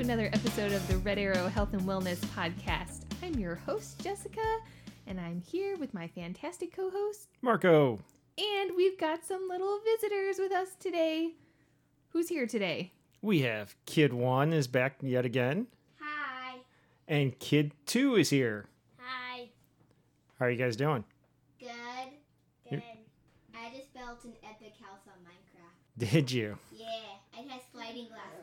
another episode of the Red Arrow Health and Wellness Podcast. I'm your host, Jessica, and I'm here with my fantastic co host, Marco. and we've got some little visitors with us today. Who's here today? We have Kid 1 is back yet again, Hi. and Kid 2 is here. Hi. How are you guys doing? Good. Good. I just built an epic house on Minecraft. Did you? Yeah, it has sliding glass doors.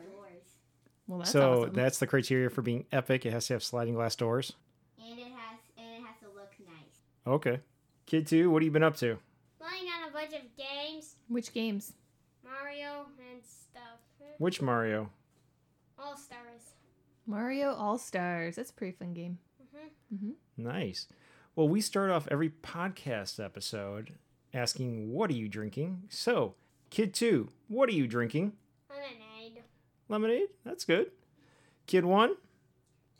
Well, that's so awesome. that's the criteria for being epic. It has to have sliding glass doors. And it has and it has to look nice. Okay. Kid 2, what have you been up to? playing on a bunch of games, Which games? Mario and stuff. Which Mario? All stars. Mario All Stars. That's a pretty fun game. Mhm. Nice. Well, we start off every podcast episode asking, What are you drinking? So, Kid 2, what are you drinking? Lemonade. Lemonade? That's good. Kid 1?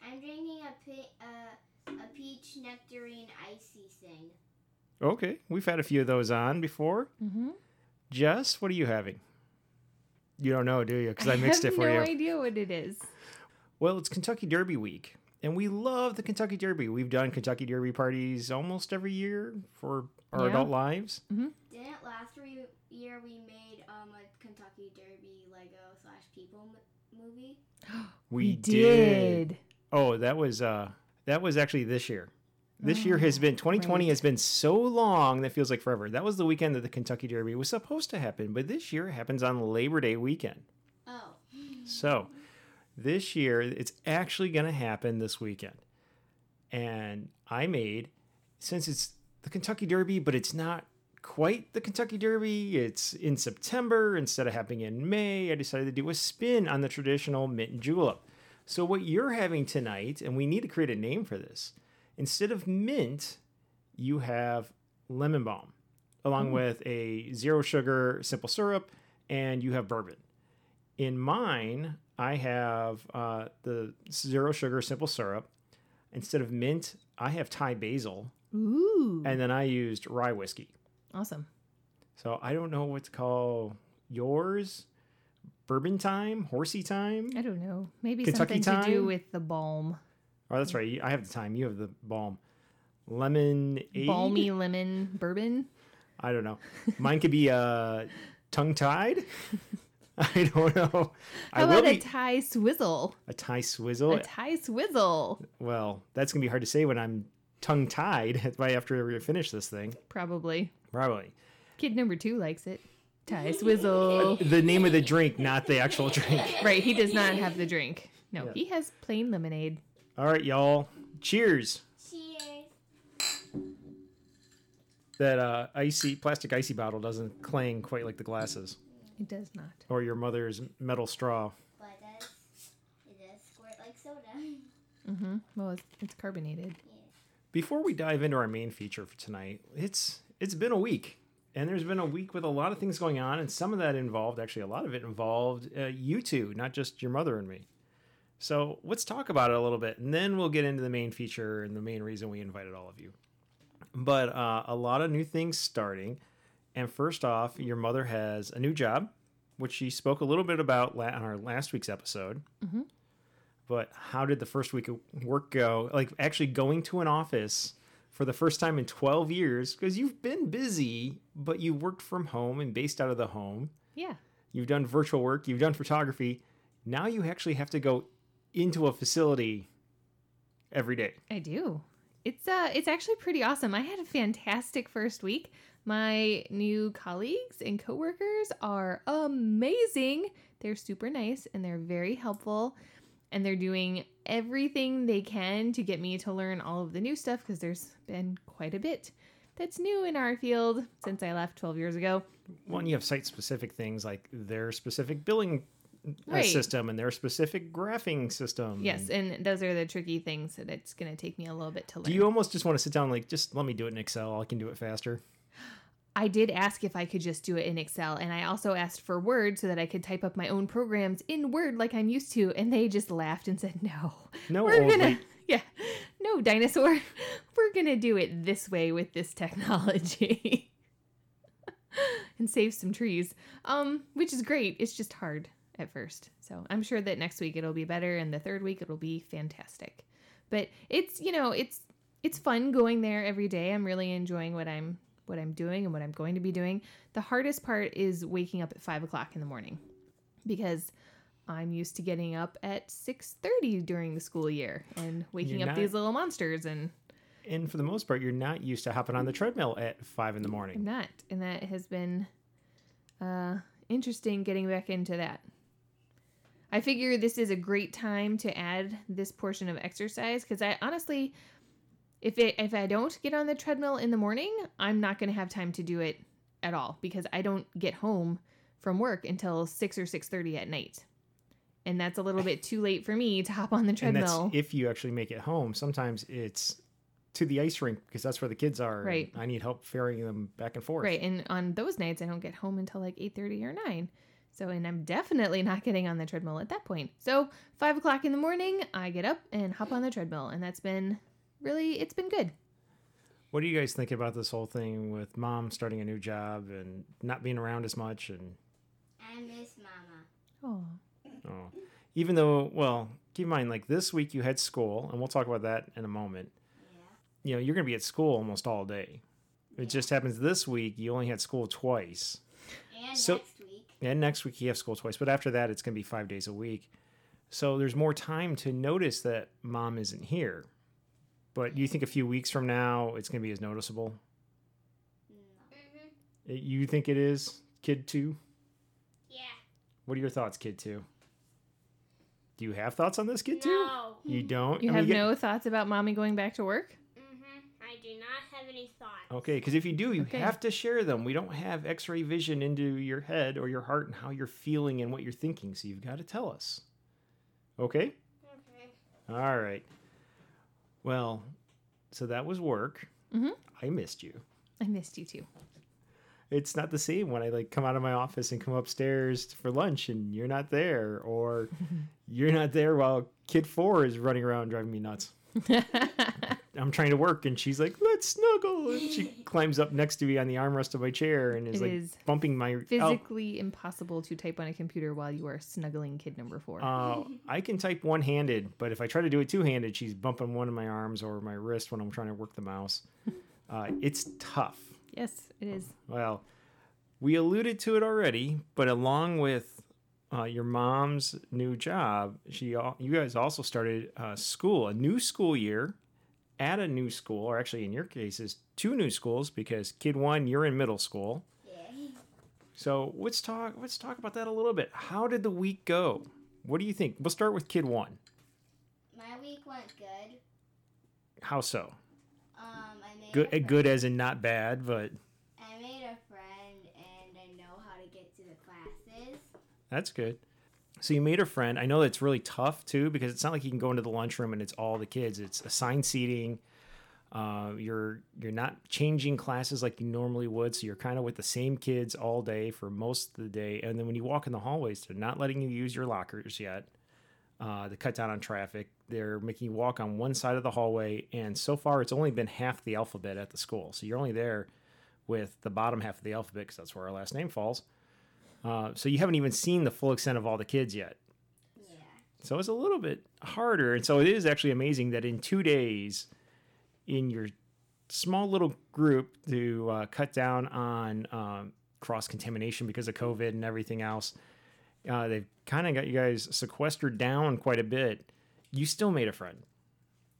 I'm drinking a pe- uh, a peach nectarine icy thing. Okay. We've had a few of those on before. Mm-hmm. Jess, what are you having? You don't know, do you? Because I mixed have it for no you. I have no idea what it is. Well, it's Kentucky Derby week, and we love the Kentucky Derby. We've done Kentucky Derby parties almost every year for our Yeah. adult lives. Didn't last re- year we made um a Kentucky Derby Lego slash people m- movie? We, did. Oh, that was uh that was actually this year. This year has been 2020 right. has been so long that feels like forever. That was the weekend that the Kentucky Derby was supposed to happen, but this year it happens on Labor Day weekend. Oh. So this year it's actually going to happen this weekend. And I made, since it's the Kentucky Derby, but it's not quite the Kentucky Derby, it's in September instead of happening in May, I decided to do a spin on the traditional mint and julep. So what you're having tonight, and we need to create a name for this, instead of mint, you have lemon balm, along with a zero sugar simple syrup, and you have bourbon. In mine, I have uh, the zero sugar simple syrup. Instead of mint, I have Thai basil, Ooh. and then I used rye whiskey. Awesome. So I don't know what to call yours. Bourbon time, horsey time. I don't know. Maybe Kentucky something to do time? with the balm. Oh, that's right. I have the time. You have the balm. Lemon Balmy lemon bourbon. I don't know. Mine could be uh, tongue tied. I don't know. How will about a Thai swizzle? a Thai swizzle. A Thai swizzle. Well, that's gonna be hard to say when I'm tongue tied right after we finish this thing. Probably. Probably. Kid number two likes it. Thai swizzle. The name of the drink, not the actual drink. right, he does not have the drink. No, Yeah. he has plain lemonade. All right, y'all. Cheers. Cheers. That uh, icy plastic icy bottle doesn't clang quite like the glasses It does not. or your mother's metal straw. But it does, it does squirt like soda. Mm-hmm. Well, it's, it's carbonated. Before we dive into our main feature for tonight, it's it's been a week, and there's been a week with a lot of things going on, and some of that involved actually a lot of it involved uh, you two, not just your mother and me. So let's talk about it a little bit, and then we'll get into the main feature and the main reason we invited all of you. But uh, a lot of new things starting, and first off, your mother has a new job, which she spoke a little bit about la- on our last week's episode but how did the first week of work go? Like actually going to an office for the first time in 12 years because you've been busy, but you worked from home and based out of the home. Yeah. You've done virtual work, you've done photography. Now you actually have to go into a facility every day. I do. It's uh it's actually pretty awesome. I had a fantastic first week. My new colleagues and coworkers are amazing. They're super nice and they're very helpful and they're doing everything they can to get me to learn all of the new stuff because there's been quite a bit that's new in our field since I left 12 years ago. One, you have site specific things like their specific billing uh, Right. system and their specific graphing system. Yes, and those are the tricky things that it's going to take me a little bit to learn. Do you almost just want to sit down like just let me do it in Excel? I can do it faster. I did ask if I could just do it in Excel, and I also asked for Word so that I could type up my own programs in Word like I'm used to, and they just laughed and said, "No, No, we're gonna, yeah, no dinosaur, we're gonna do it this way with this technology, and save some trees." Um, which is great. It's just hard at first. So I'm sure that next week it'll be better, and the third week it'll be fantastic. But it's you know it's it's fun going there every day. I'm really enjoying what I'm what I'm doing and what I'm going to be doing. The hardest part is waking up at five o'clock in the morning because I'm used to getting up at six thirty during the school year and waking You're up these little monsters and And for the most part, you're not used to hopping on the treadmill at five in the morning. I'm morning. not. And that has been uh, interesting getting back into that. I figure this is a great time to add this portion of exercise because I honestly, if it if I don't get on the treadmill in the morning, I'm not going to have time to do it at all because I don't get home from work until six or six thirty at night, and that's a little bit too late for me to hop on the And treadmill. that's if you actually make it home. Sometimes it's to the ice rink because that's where the kids are. Right. I need help ferrying them back and forth. Right, and on those nights I don't get home until like eight thirty or nine. So, and I'm definitely not getting on the treadmill at that point. So, five o'clock in the morning, I get up and hop on the treadmill, and that's been really, it's been good. What do you guys think about this whole thing with mom starting a new job and not being around as much and I miss Mama. Oh, oh, even though well, keep in mind like this week you had school and we'll talk about that in a moment. Yeah. You know, you're going to be at school almost all day. It just happens this week you only had school twice. And So- next week. And next week you have school twice, but after that it's going to be 5 days a week. So there's more time to notice that mom isn't here. But you think a few weeks from now it's going to be as noticeable? No. Mm-hmm. It- You think it is, kid 2? Yeah. What are your thoughts, kid 2? Do you have thoughts on this, kid 2? No. You don't? you I mean, have get- no thoughts about mommy going back to work? Mm-hmm. I do not have any thoughts. Okay, because if you do, you Okay. have to share them. We don't have x ray vision into your head or your heart and how you're feeling and what you're thinking, so you've got to tell us. Okay? Okay. All right. Well, so that was work. Mhm. I missed you. I missed you too. It's not the same when I like come out of my office and come upstairs for lunch and you're not there, or you're not there while kid four is running around driving me nuts. I'm trying to work and she's like, "Let's snuggle," and she climbs up next to me on the armrest of my chair and is It like is bumping my. el- Physically impossible to type on a computer while you are snuggling kid number four. Uh, I can type one handed, but if I try to do it two handed, she's bumping one of my arms or my wrist when I'm trying to work the mouse. Uh, it's tough. yes, it is. Well, we alluded to it already, but along with uh, your mom's new job, she you guys also started uh, school, a new school year at a new school, or actually in your cases, two new schools because kid one, you're in middle school. Yeah. So let's talk. Let's talk about that a little bit. How did the week go? What do you think? We'll start with kid one. My week went good. How so? Um, I made Good, friend. good as in not bad, but I made a friend and I know how to get to the classes. that's good. So you made a friend. I know that's really tough too because it's not like you can go into the lunchroom and it's all the kids. It's assigned seating. Uh, you're you're not changing classes like you normally would, so you're kind of with the same kids all day for most of the day. And then when you walk in the hallways, they're not letting you use your lockers yet. Uh, to cut down on traffic, they're making you walk on one side of the hallway, and so far it's only been half the alphabet at the school. So you're only there with the bottom half of the alphabet because that's where our last name falls. Uh, so you haven't even seen the full extent of all the kids yet. Yeah. So it's a little bit harder. And so it is actually amazing that in two days, in your small little group to uh, cut down on um, cross contamination because of COVID and everything else, uh, they've kind of got you guys sequestered down quite a bit. You still made a friend.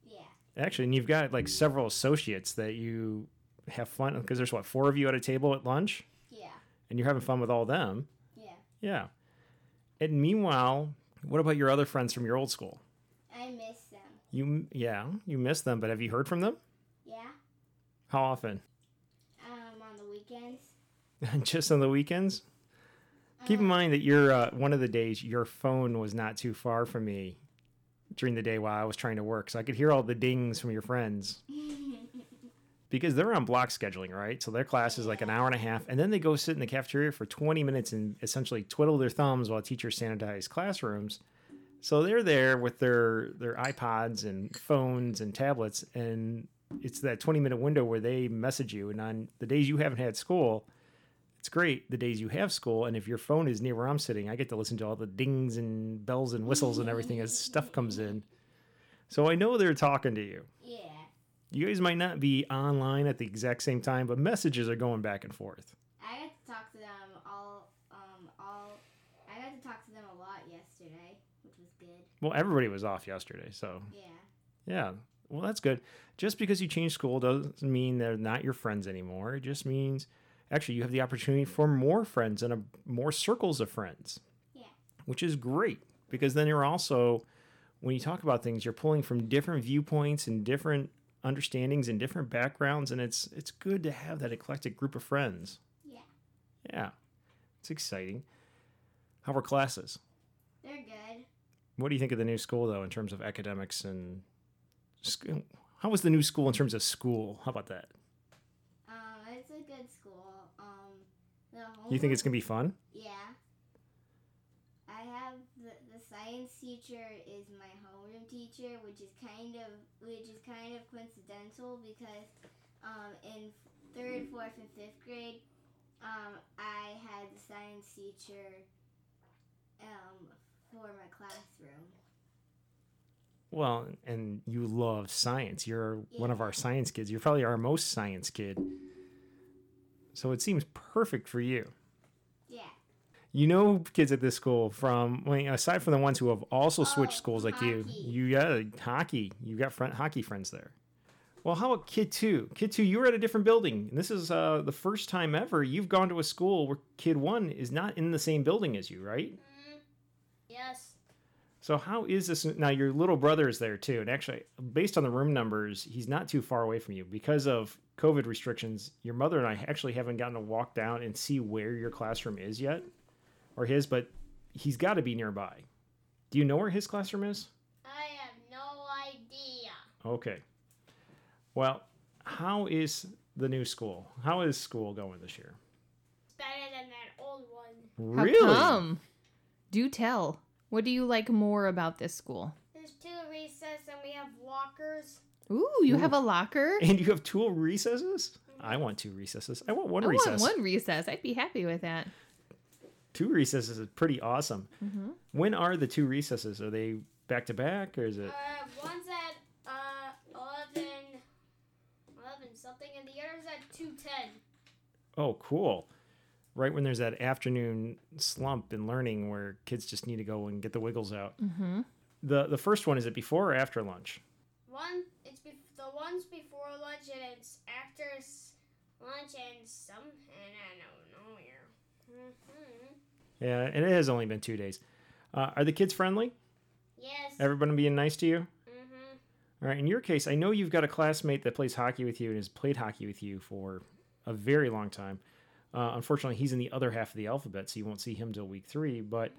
Yeah. Actually, and you've got like several associates that you have fun because there's what, four of you at a table at lunch Yeah. and you're having fun with all them. Yeah. And meanwhile, what about your other friends from your old school? I miss them. You yeah, you miss them, but have you heard from them? Yeah. How often? Um, on the weekends. Just on the weekends? Keep in Um, mind that you're uh, one of the days your phone was not too far from me during the day while I was trying to work, so I could hear all the dings from your friends because they're on block scheduling, right? So their class is like an hour and a half, and then they go sit in the cafeteria for 20 minutes and essentially twiddle their thumbs while teachers sanitize classrooms. So they're there with their their iPods and phones and tablets, and it's that 20 minute window where they message you. And on the days you haven't had school, it's great the days you have school, and if your phone is near where I'm sitting, I get to listen to all the dings and bells and whistles and everything as stuff comes in. So I know they're talking to you. Yeah. You guys might not be online at the exact same time, but messages are going back and forth. I got to talk to them all. Um, all. I got to talk to them a lot yesterday, which was good. Well, everybody was off yesterday, so Yeah. yeah. Well, that's good. Just because you change school doesn't mean they're not your friends anymore. It just means actually you have the opportunity for more friends and a, more circles of friends. Yeah. Which is great because then you're also when you talk about things, you're pulling from different viewpoints and different understandings and different backgrounds and it's it's good to have that eclectic group of friends. Yeah. Yeah. It's exciting. How were classes? They're good. What do you think of the new school, though, in terms of academics and school? how was the new school in terms of school? How about that? Um, it's a good school. Um, the You think it's gonna be fun? Yeah. I have the, the science teacher is my homeroom teacher, which is kind of which is kind of coincidental because um, in third, fourth, and fifth grade, um, I had the science teacher um, for my classroom. Well, and you love science. You're one of our science kids. You're probably our most science kid. So it seems perfect for you. You know kids at this school from I mean, aside from the ones who have also switched Oh, schools like you. hockey. You got hockey. You got friend, hockey friends there. Well, how about kid two? Kid two, you were at a different building, and this is uh, the first time ever you've gone to a school where kid one is not in the same building as you, right? Mm, yes. So how is this now? Your little brother is there too, and actually, based on the room numbers, he's not too far away from you because of COVID restrictions. Your mother and I actually haven't gotten to walk down and see where your classroom is yet, or his, but he's got to be nearby. Do you know where his classroom is? I have no idea. Okay. Well, how is the new school? How is school going this year? It's better than that old one. Really? How come? Do tell. What do you like more about this school? There's two recess and we have lockers. Ooh, you Ooh. have a locker. And you have two recesses? I want two recesses. I want one I recess. I want one recess. I'd be happy with that. Two recesses is pretty awesome. hmm When are the two recesses? Are they back to back or is it? Uh, one's at uh 11, 11 something, and the other's at 210. Oh, cool. Right when there's that afternoon slump in learning where kids just need to go and get the wiggles out. hmm The the first one is it before or after lunch? One, it's bef- the one's before lunch and it's after lunch and some, and I don't know here. hmm Yeah, and it has only been two days. Uh, are the kids friendly? Yes. Everybody being nice to you? hmm All right. In your case, I know you've got a classmate that plays hockey with you and has played hockey with you for a very long time. Uh, unfortunately, he's in the other half of the alphabet, so you won't see him till week three. But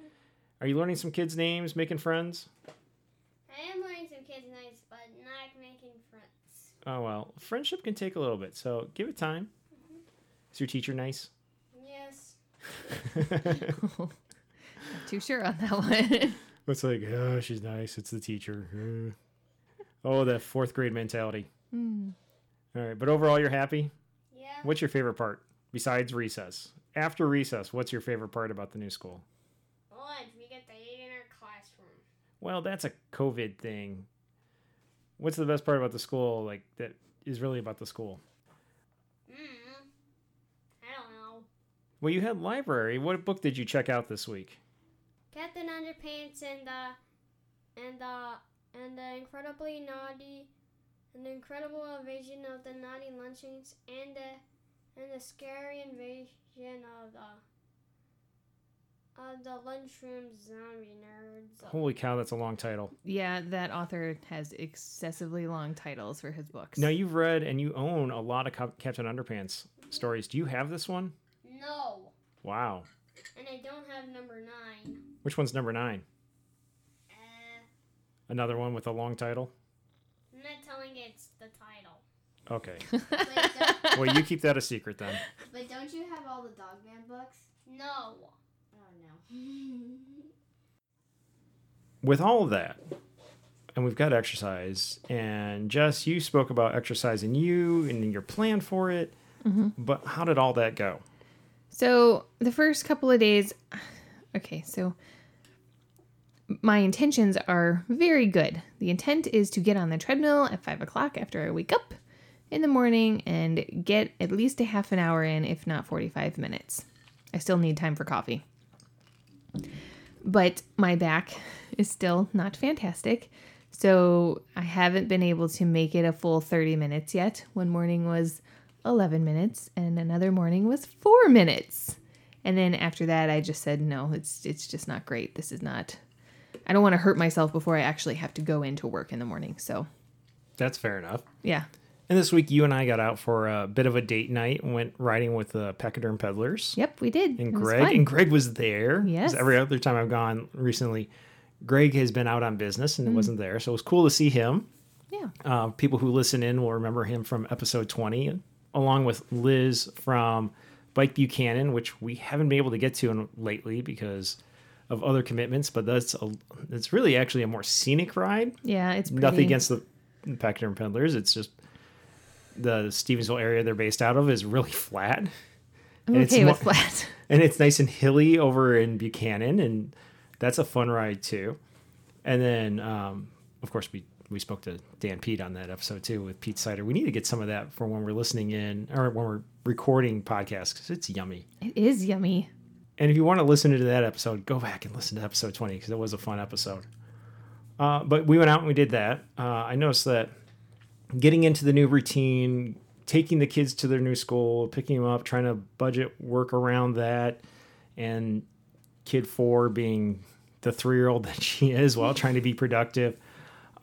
are you learning some kids' names, making friends? I am learning some kids' names, but not making friends. Oh well, friendship can take a little bit, so give it time. Is your teacher nice? Yes. Not too sure on that one. it's like, oh, she's nice. It's the teacher. Uh. Oh, that fourth grade mentality. Hmm. All right, but overall, you're happy. Yeah. What's your favorite part besides recess? After recess, what's your favorite part about the new school? Lunch. We get to eat in our classroom. Well, that's a COVID thing. What's the best part about the school? Like that is really about the school. Mm. I don't know. Well, you had library. What book did you check out this week? Captain Underpants and the and the and the incredibly naughty and the incredible invasion of the naughty lunchings and the and the scary invasion of the of the lunchroom zombie nerds. Holy cow, that's a long title. yeah, that author has excessively long titles for his books. Now you've read and you own a lot of Captain Underpants stories. Do you have this one? No, Wow. and I don't have number nine. Which one's number nine? Uh, Another one with a long title. I'm not telling it's the title. Okay. Wait, don't, well, you keep that a secret then. but don't you have all the Dogman books? No. Oh no. with all of that, and we've got exercise, and Jess, you spoke about exercise and you and your plan for it, Mhm. but how did all that go? So the first couple of days, okay, so my intentions are very good. The intent is to get on the treadmill at five o'clock after I wake up in the morning and get at least a half an hour in, if not 45 minutes. I still need time for coffee. But my back is still not fantastic. So I haven't been able to make it a full 30 minutes yet. One morning was 11 minutes and another morning was 4 minutes. And then after that I just said no, it's it's just not great. This is not I don't want to hurt myself before I actually have to go into work in the morning. So, That's fair enough. yeah. And this week, you and I got out for a bit of a date night and went riding with the Pachyderm Peddlers. Yep, we did. And It Greg, and Greg was there. Yes. Every other time I've gone recently, Greg has been out on business and Mm. wasn't there, so it was cool to see him. Yeah. Uh, people who listen in will remember him from episode twenty, along with Liz from Bike Buchanan, which we haven't been able to get to in, lately because of other commitments. But that's a, it's really actually a more scenic ride. Yeah, it's pretty. Nothing against the Pachyderm Peddlers. It's just the Stevensville area they're based out of is really flat. I'm and it's okay with more- flat. and it's nice and hilly over in Buchanan, and that's a fun ride too. And then, um, of course, we we spoke to Dan Pete on that episode too with Pete Cider. We need to get some of that for when we're listening in or when we're recording podcasts because it's yummy. It is yummy. And if you want to listen to that episode, go back and listen to episode 20 because it was a fun episode. Uh, but we went out and we did that. Uh, I noticed that getting into the new routine, taking the kids to their new school, picking them up, trying to budget work around that, and kid four being the three year old that she is while trying to be productive.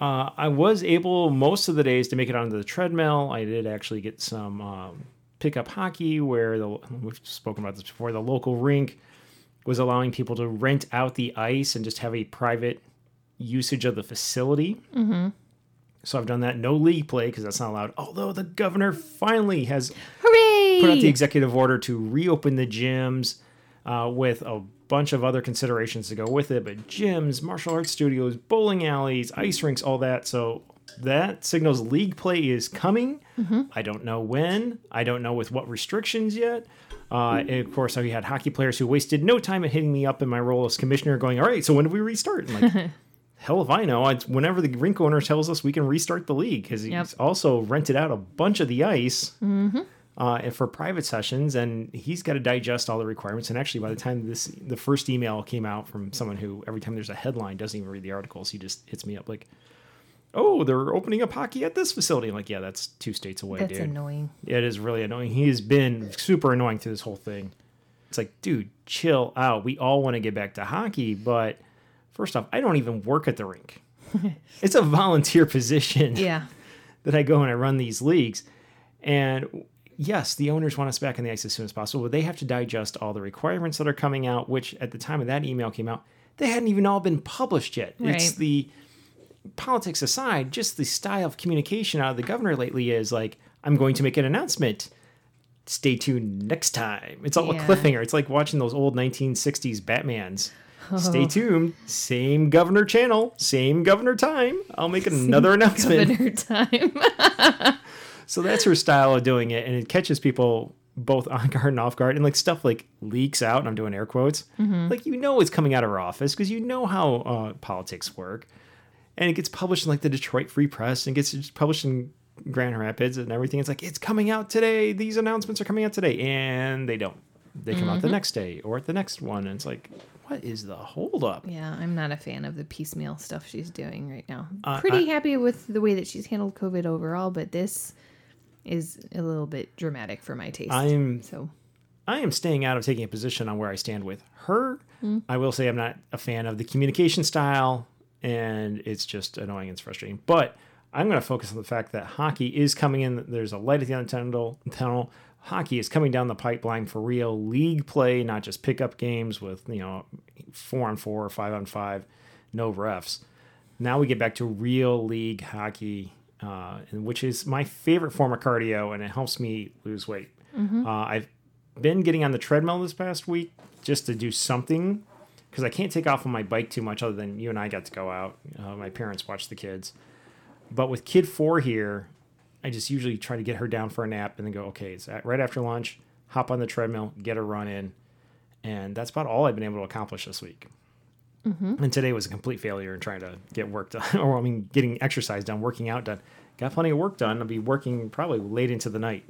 Uh, I was able most of the days to make it onto the treadmill. I did actually get some um, pickup hockey where the we've spoken about this before. The local rink was allowing people to rent out the ice and just have a private usage of the facility. Mm-hmm. So I've done that. No league play because that's not allowed. Although the governor finally has Hooray! put out the executive order to reopen the gyms uh, with a bunch of other considerations to go with it. But gyms, martial arts studios, bowling alleys, ice rinks, all that. So that signals league play is coming. I don't know when. I don't know with what restrictions yet. Uh, of course, we had hockey players who wasted no time at hitting me up in my role as commissioner, going, "All right, so when do we restart?" I'm like, hell if I know. It's whenever the rink owner tells us we can restart the league because he's Yep. also rented out a bunch of the ice Mm-hmm. Uh, and for private sessions, and he's got to digest all the requirements. And actually, by the time this the first email came out from someone who every time there's a headline doesn't even read the articles, he just hits me up like, "Oh, they're opening up hockey at this facility." I'm like, yeah, that's two states away, That's dude. annoying. It is really annoying. He has been super annoying through this whole thing. It's like, dude, chill out. We all want to get back to hockey, but first off, I don't even work at the rink. it's a volunteer position Yeah. that I go and I run these leagues. And yes, the owners want us back on the ice as soon as possible, but they have to digest all the requirements that are coming out, which at the time of that email came out, they hadn't even all been published yet. Right. It's the politics aside, just the style of communication out of the governor lately is like, I'm going to make an announcement. Stay tuned next time. It's all Yeah. a cliffhanger. It's like watching those old 1960s Batmans. Stay Oh. tuned. Same governor channel, same governor time. I'll make another announcement. Governor time. So that's her style of doing it, and it catches people both on guard and off guard, and like stuff like leaks out. And I'm doing air quotes. Mm-hmm. Like you know, it's coming out of her office because you know how uh, politics work, and it gets published in like the Detroit Free Press and gets published in Grand Rapids and everything. It's like it's coming out today. These announcements are coming out today, and they don't. They come out the Mhm. next day or at the next one, and it's like, what is the holdup? yeah, I'm not a fan of the piecemeal stuff she's doing right now. Uh, Pretty happy with the way that she's handled COVID overall, but this is a little bit dramatic for my taste. I'm so I am staying out of taking a position on where I stand with her. Mm. I will say I'm not a fan of the communication style, and it's just annoying and it's frustrating. But I'm going to focus on the fact that hockey is coming in. There's a light at the end of the tunnel. tunnel. Hockey is coming down the pipeline for real league play, not just pickup games with you know four on four or five on five, no refs. Now we get back to real league hockey, uh, and which is my favorite form of cardio, and it helps me lose weight. mhm. Uh, I've been getting on the treadmill this past week just to do something because I can't take off on my bike too much other than you and I got to go out. Uh, my parents watch the kids. But with kid four here, I just usually try to get her down for a nap and then go, okay, it's at, right after lunch, hop on the treadmill, get a run in, and that's about all I've been able to accomplish this week. Mm-hmm. And today was a complete failure in trying to get work done, or I mean, getting exercise done, working out done. Got plenty of work done. I'll be working probably late into the night.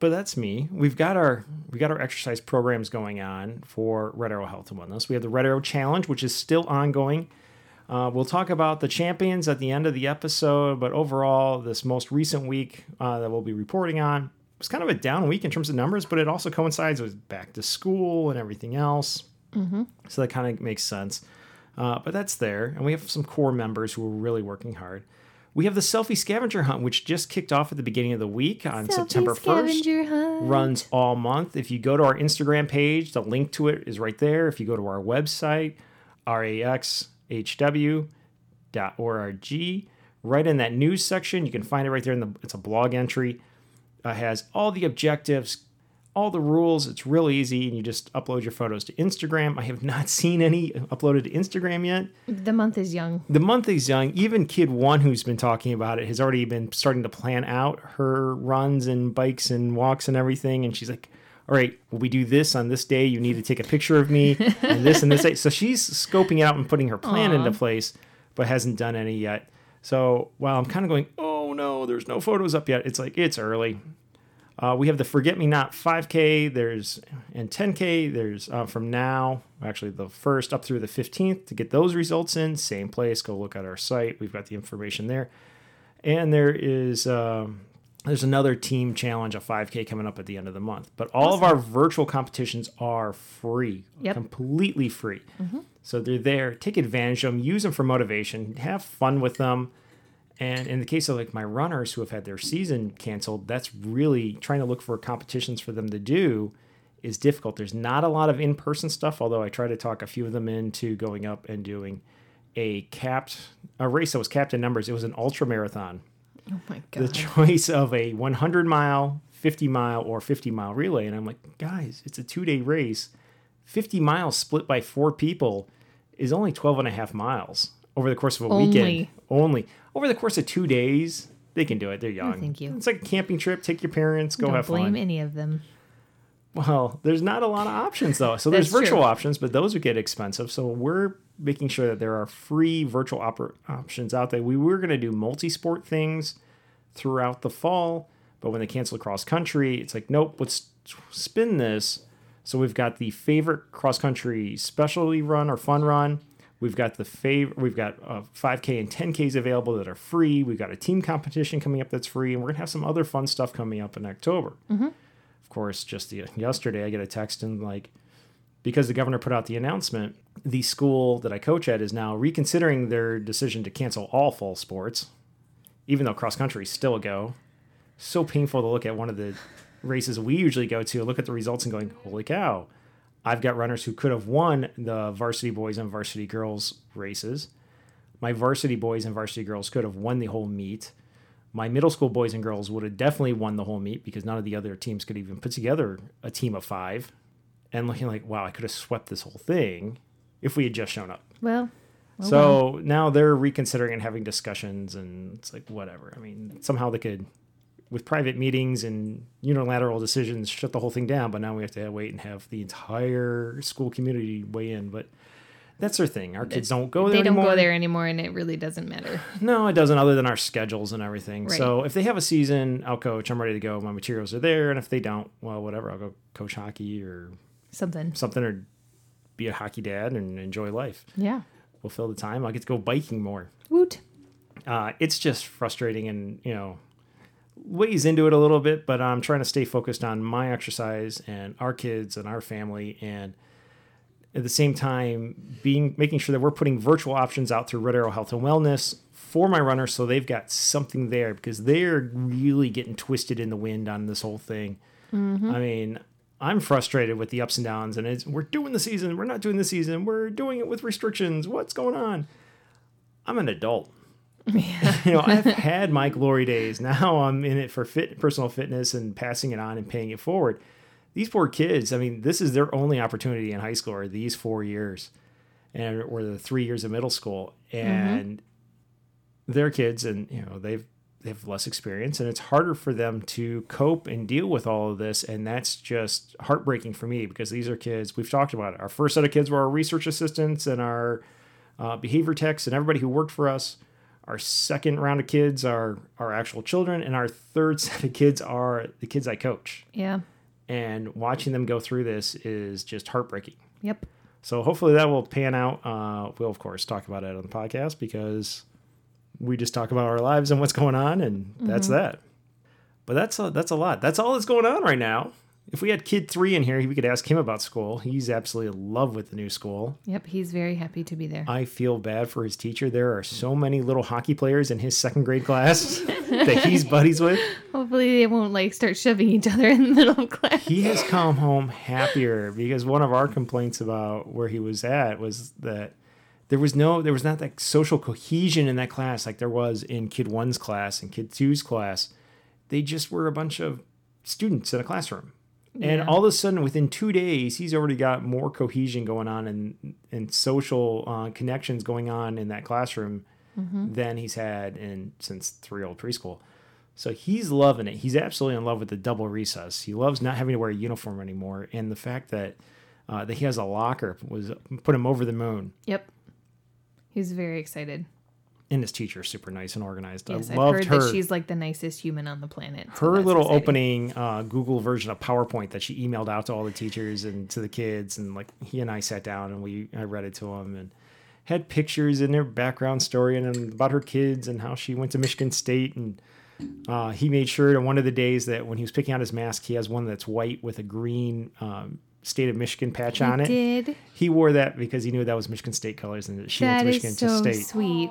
But that's me. We've got our we got our exercise programs going on for Red Arrow Health and Wellness. We have the Red Arrow Challenge, which is still ongoing. Uh, we'll talk about the champions at the end of the episode, but overall, this most recent week uh, that we'll be reporting on was kind of a down week in terms of numbers, but it also coincides with back to school and everything else. Mm-hmm. So that kind of makes sense. Uh, but that's there. And we have some core members who are really working hard. We have the selfie scavenger hunt, which just kicked off at the beginning of the week on September 1st. Hunt. Runs all month. If you go to our Instagram page, the link to it is right there. If you go to our website, raxhw.org, right in that news section, you can find it right there. In the, it's a blog entry. Uh, has all the objectives, all the rules. It's real easy, and you just upload your photos to Instagram. I have not seen any uploaded to Instagram yet. The month is young. The month is young. Even kid one, who's been talking about it, has already been starting to plan out her runs and bikes and walks and everything. And she's like, "All right, well, we do this on this day. You need to take a picture of me and this and this." Day. So she's scoping out and putting her plan Aw. into place, but hasn't done any yet. So while I'm kind of going, "Oh no, there's no photos up yet," it's like it's early. Uh, we have the Forget Me Not 5K. There's and 10K. There's uh, from now, actually the first up through the 15th to get those results in. Same place. Go look at our site. We've got the information there. And there is um, there's another team challenge, a 5K coming up at the end of the month. But all of our virtual competitions are free, Yep. completely free. Mhm. So they're there. Take advantage of them. Use them for motivation. Have fun with them. And in the case of like my runners who have had their season canceled, that's really trying to look for competitions for them to do is difficult. There's not a lot of in-person stuff, although I try to talk a few of them into going up and doing a capped a race that was capped in numbers. It was an ultra marathon. Oh my god! The choice of a 100 mile, 50 mile, or 50 mile relay, and I'm like, guys, it's a two-day race. 50 miles split by four people is only 12 and a half miles over the course of a weekend. Only. Only over the course of two days, they can do it. They're oh, young. thank you. It's like a camping trip. Take your parents, go Don't have blame fun. any of them. Well, there's not a lot of options though. So there's That's true. virtual options, but those would get expensive. So we're making sure that there are free virtual oper- options out there. We were going to do multi-sport things throughout the fall, but when they canceled cross country, it's like nope, let's spin this. So we've got the favorite cross country specialty run or fun run. We've got the fav- We've got uh, 5K and 10Ks available that are free. We've got a team competition coming up that's free, and we're gonna have some other fun stuff coming up in October. Mhm. Of course, just the, yesterday I get a text and like because the governor put out the announcement, the school that I coach at is now reconsidering their decision to cancel all fall sports, even though cross country is still a go. So painful to look at one of the races we usually go to, look at the results and going, holy cow. I've got runners who could have won the varsity boys and varsity girls races. My varsity boys and varsity girls could have won the whole meet. My middle school boys and girls would have definitely won the whole meet because none of the other teams could even put together a team of five. And looking like, wow, I could have swept this whole thing if we had just shown up. Well, oh so now they're reconsidering and having discussions, and it's like, whatever. I mean, somehow they could, with private meetings and unilateral decisions, shut the whole thing down. But now we have to wait and have the entire school community weigh in. But that's their thing. Our kids don't go there they don't anymore. go there anymore, and it really doesn't matter. No, it doesn't, other than our schedules and everything. Right. So if they have a season, I'll coach. I'm ready to go. My materials are there. And if they don't, well, whatever. I'll go coach hockey or Something. something or be a hockey dad and enjoy life. Yeah. We'll fill the time. I'll get to go biking more. Woot. Uh, it's just frustrating and, you know, weighs into it a little bit, but I'm trying to stay focused on my exercise and our kids and our family and at the same time being making sure that we're putting virtual options out through Red Arrow Health and Wellness for my runners so they've got something there because they're really getting twisted in the wind on this whole thing. Mm-hmm. I mean, I'm frustrated with the ups and downs, and it's we're doing the season, we're not doing the season, we're doing it with restrictions. What's going on? I'm an adult. Yeah. You know, I've had my glory days. Now I'm in it for fit, personal fitness and passing it on and paying it forward. These poor kids, I mean, this is their only opportunity in high school are these four years, and or the three years of middle school, and their kids, and you know, they've they have less experience and it's harder for them to cope and deal with all of this and that's just heartbreaking for me because these are kids we've talked about it our first set of kids were our research assistants and our uh, behavior techs and everybody who worked for us our second round of kids are our actual children and our third set of kids are the kids i coach Yeah. and watching them go through this is just heartbreaking Yep. so hopefully that will pan out. Uh, we'll of course talk about it on the podcast because we just talk about our lives and what's going on, and that's that. But that's a, that's a lot. That's all that's going on right now. If we had kid three in here, we could ask him about school. He's absolutely in love with the new school. Yep. He's very happy to be there. I feel bad for his teacher. There are so many little hockey players in his second grade class that he's buddies with. Hopefully, they won't like start shoving each other in the middle of class. he has come home happier because one of our complaints about where he was at was that there was no there was not that social cohesion in that class like there was in kid one's class and kid two's class they just were a bunch of students in a classroom and Yeah. all of a sudden within two days he's already got more cohesion going on and and social uh, connections going on in that classroom Mm-hmm. than he's had in since three old preschool so he's loving it. He's absolutely in love with the double recess. He loves not having to wear a uniform anymore, and the fact that uh, that he has a locker was put him over the moon. Yep. He's very excited. And his teacher's super nice and organized. Yes, I I've heard her. that she's like the nicest human on the planet. her little opening uh, Google version of PowerPoint that she emailed out to all the teachers and to the kids, and like he and I sat down and we I read it to him and had pictures in their background story and about her kids and how she went to Michigan State and uh, he made sure on one of the days that when he was picking out his mask, he has one that's white with a green um, state of Michigan patch on it. Did He wore that because he knew that was Michigan State colors and that she that went to is Michigan so state. sweet.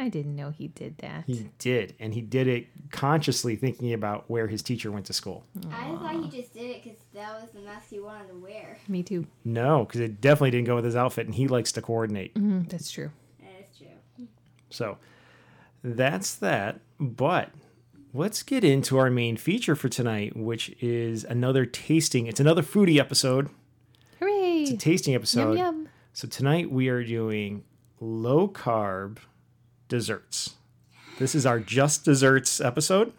Aw. I didn't know he did that. He did, and he did it consciously thinking about where his teacher went to school. I thought he just did it because that was the mask he wanted to wear. Me too. No, because it definitely didn't go with his outfit, and he likes to coordinate. hmm that's true. That is true. So that's that. But let's get into our main feature for tonight, which is another tasting. It's another foodie episode. Hooray! It's a tasting Yum episode. yum. So tonight we are doing low carb desserts. This is our just desserts episode.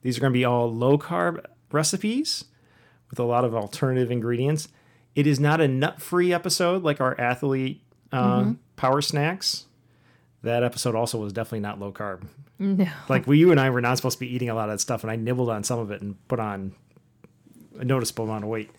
These are going to be all low carb recipes with a lot of alternative ingredients. It is not a nut free episode like our athlete uh, power snacks. That episode also was definitely not low carb. No. Like we, you and I were not supposed to be eating a lot of that stuff, and I nibbled on some of it and put on a noticeable amount of weight.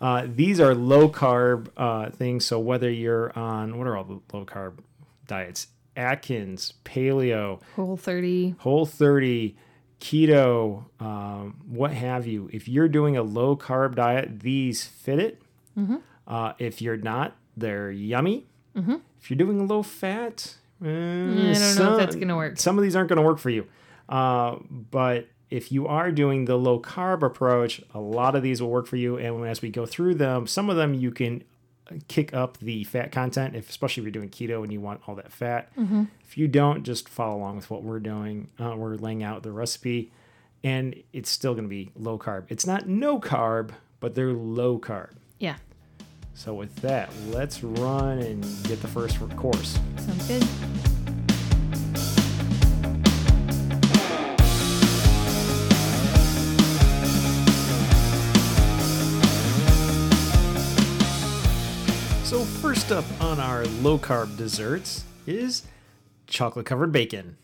Uh, these are low carb uh, things. So whether you're on what are all the low carb diets? Atkins, Paleo, Whole 30. Whole 30, Keto, um, what have you. If you're doing a low carb diet, these fit it. Mhm. Uh, if you're not, they're yummy. Mhm. If you're doing a low fat, eh, I don't know if some- that's going to work. some of these aren't going to work for you. Uh, but if you are doing the low carb approach, a lot of these will work for you. And as we go through them, some of them you can kick up the fat content, if, especially if you're doing keto and you want all that fat. Mhm. If you don't, just follow along with what we're doing. Uh, we're laying out the recipe, and it's still going to be low carb. It's not no carb, but they're low carb. Yeah. So with that, let's run and get the first course. Sounds good. First up on our low carb desserts is chocolate covered bacon.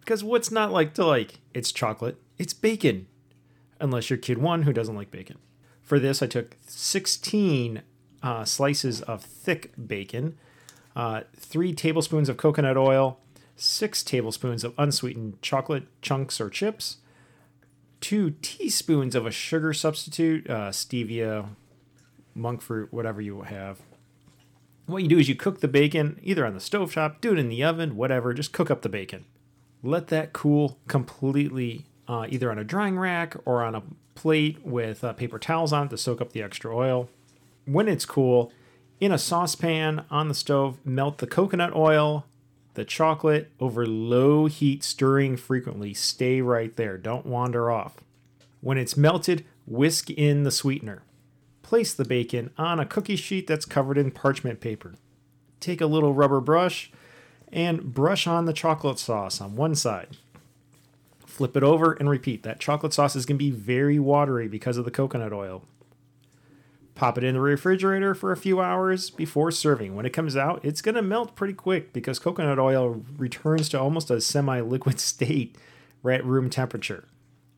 Because what's not like to like? It's chocolate, it's bacon. Unless you're kid one who doesn't like bacon. For this, I took 16 uh, slices of thick bacon, uh, three tablespoons of coconut oil, six tablespoons of unsweetened chocolate chunks or chips, two teaspoons of a sugar substitute, uh, stevia, monk fruit, whatever you have. What you do is you cook the bacon either on the stove top, do it in the oven, whatever, just cook up the bacon. Let that cool completely uh, either on a drying rack or on a plate with uh, paper towels on it to soak up the extra oil. When it's cool, in a saucepan on the stove, melt the coconut oil, the chocolate over low heat, stirring frequently. Stay right there, don't wander off. When it's melted, whisk in the sweetener. Place the bacon on a cookie sheet that's covered in parchment paper. Take a little rubber brush and brush on the chocolate sauce on one side. Flip it over and repeat. That chocolate sauce is going to be very watery because of the coconut oil. Pop it in the refrigerator for a few hours before serving. When it comes out, it's going to melt pretty quick because coconut oil returns to almost a semi liquid state right at room temperature.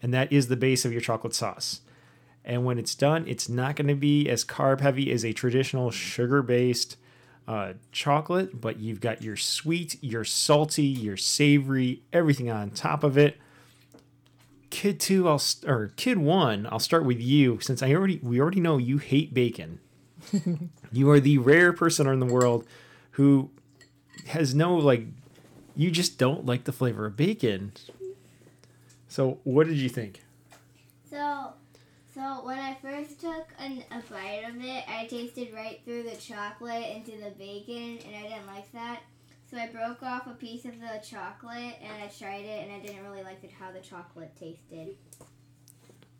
And that is the base of your chocolate sauce. And when it's done, it's not going to be as carb heavy as a traditional sugar based uh, chocolate, but you've got your sweet, your salty, your savory, everything on top of it. Kid two, I'll st- or kid one, I'll start with you since I already we already know you hate bacon. you are the rare person in the world who has no like you just don't like the flavor of bacon. So what did you think? So, so when I first took an, a bite of it, I tasted right through the chocolate into the bacon, and I didn't like that. So I broke off a piece of the chocolate, and I tried it, and I didn't really like it how the chocolate tasted.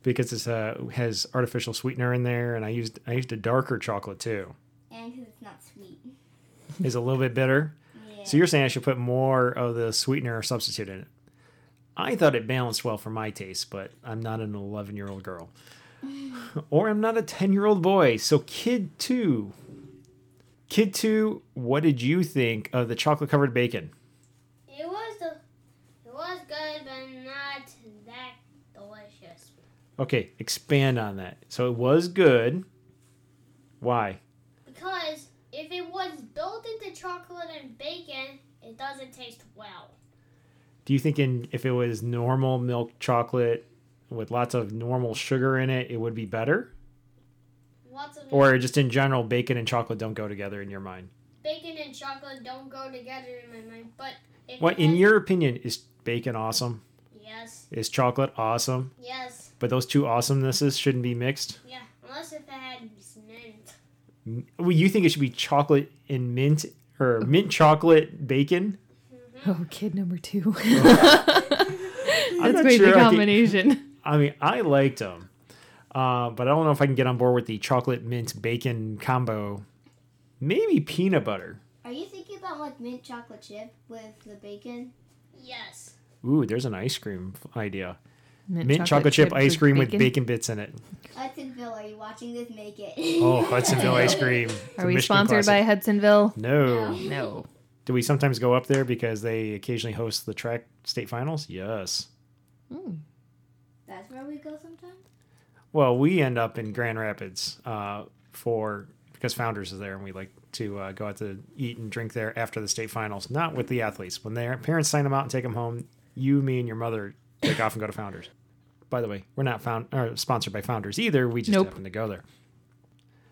Because it's uh has artificial sweetener in there, and I used I used a darker chocolate too. And because it's not sweet. Is a little bit bitter. Yeah. So you're saying I should put more of the sweetener or substitute in it? I thought it balanced well for my taste, but I'm not an 11 year old girl. or I'm not a 10 year old boy. So, kid two. Kid two, what did you think of the chocolate covered bacon? It was it was good, but not that delicious. Okay, expand on that. So, it was good. Why? Because if it was built into chocolate and bacon, it doesn't taste well. Do you think in if it was normal milk chocolate with lots of normal sugar in it, it would be better? Lots of Or just in general, bacon and chocolate don't go together in your mind? bacon and chocolate don't go together in my mind. But if What, it in your opinion, is bacon awesome? yes, Is chocolate awesome? yes, But those two awesomenesses shouldn't be mixed? yeah, unless if it had mint. Well, you think it should be chocolate and mint or mint chocolate bacon? Mm-hmm. Oh, kid number two. I'm That's not quite sure I the can- combination. I mean, I liked them, uh, but I don't know if I can get on board with the chocolate mint bacon combo. Maybe peanut butter. Are you thinking about like mint chocolate chip with the bacon? Yes. Ooh, there's an ice cream idea. Mint, chocolate, chip, ice cream with bacon bits in it. Hudsonville, are you watching this? Make it. Oh, Hudsonville ice cream. Are we Michigan sponsored classic. by Hudsonville? No. No. No. Do we sometimes go up there because they occasionally host the track state finals? Yes. Mm. That's where we go sometimes? Well, we end up in Grand Rapids uh, for because Founders is there, and we like to uh, go out to eat and drink there after the state finals. Not with the athletes. When their parents sign them out and take them home, you, me, and your mother take off and go to Founders. By the way, we're not found or sponsored by Founders either. We just Nope. happen to go there.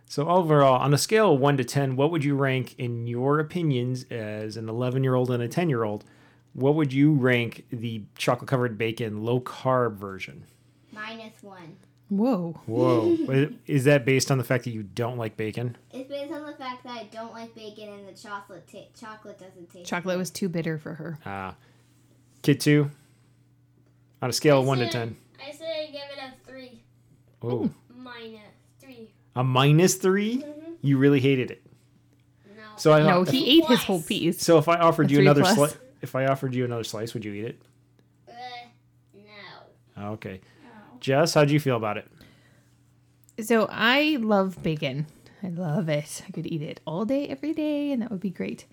So overall, on a scale of one to ten, what would you rank in your opinions as an eleven-year-old and a ten-year-old? What would you rank the chocolate-covered bacon low-carb version? Minus one. Whoa. Whoa. Is that based on the fact that you don't like bacon? It's based on the fact that I don't like bacon and the chocolate ta- chocolate doesn't taste. Chocolate good. was too bitter for her. Ah. Kid two? On a scale of 1 to said- 10. I say give it a three. three Oh. minus three. A minus 3? Mm-hmm. You really hated it. No. So I No, he ate his whole piece. so if I offered A you another slice if I offered you another slice, would you eat it? Uh, no. Okay. Oh. Jess, how'd you feel about it? So I love bacon. I love it. I could eat it all day, every day, and that would be great.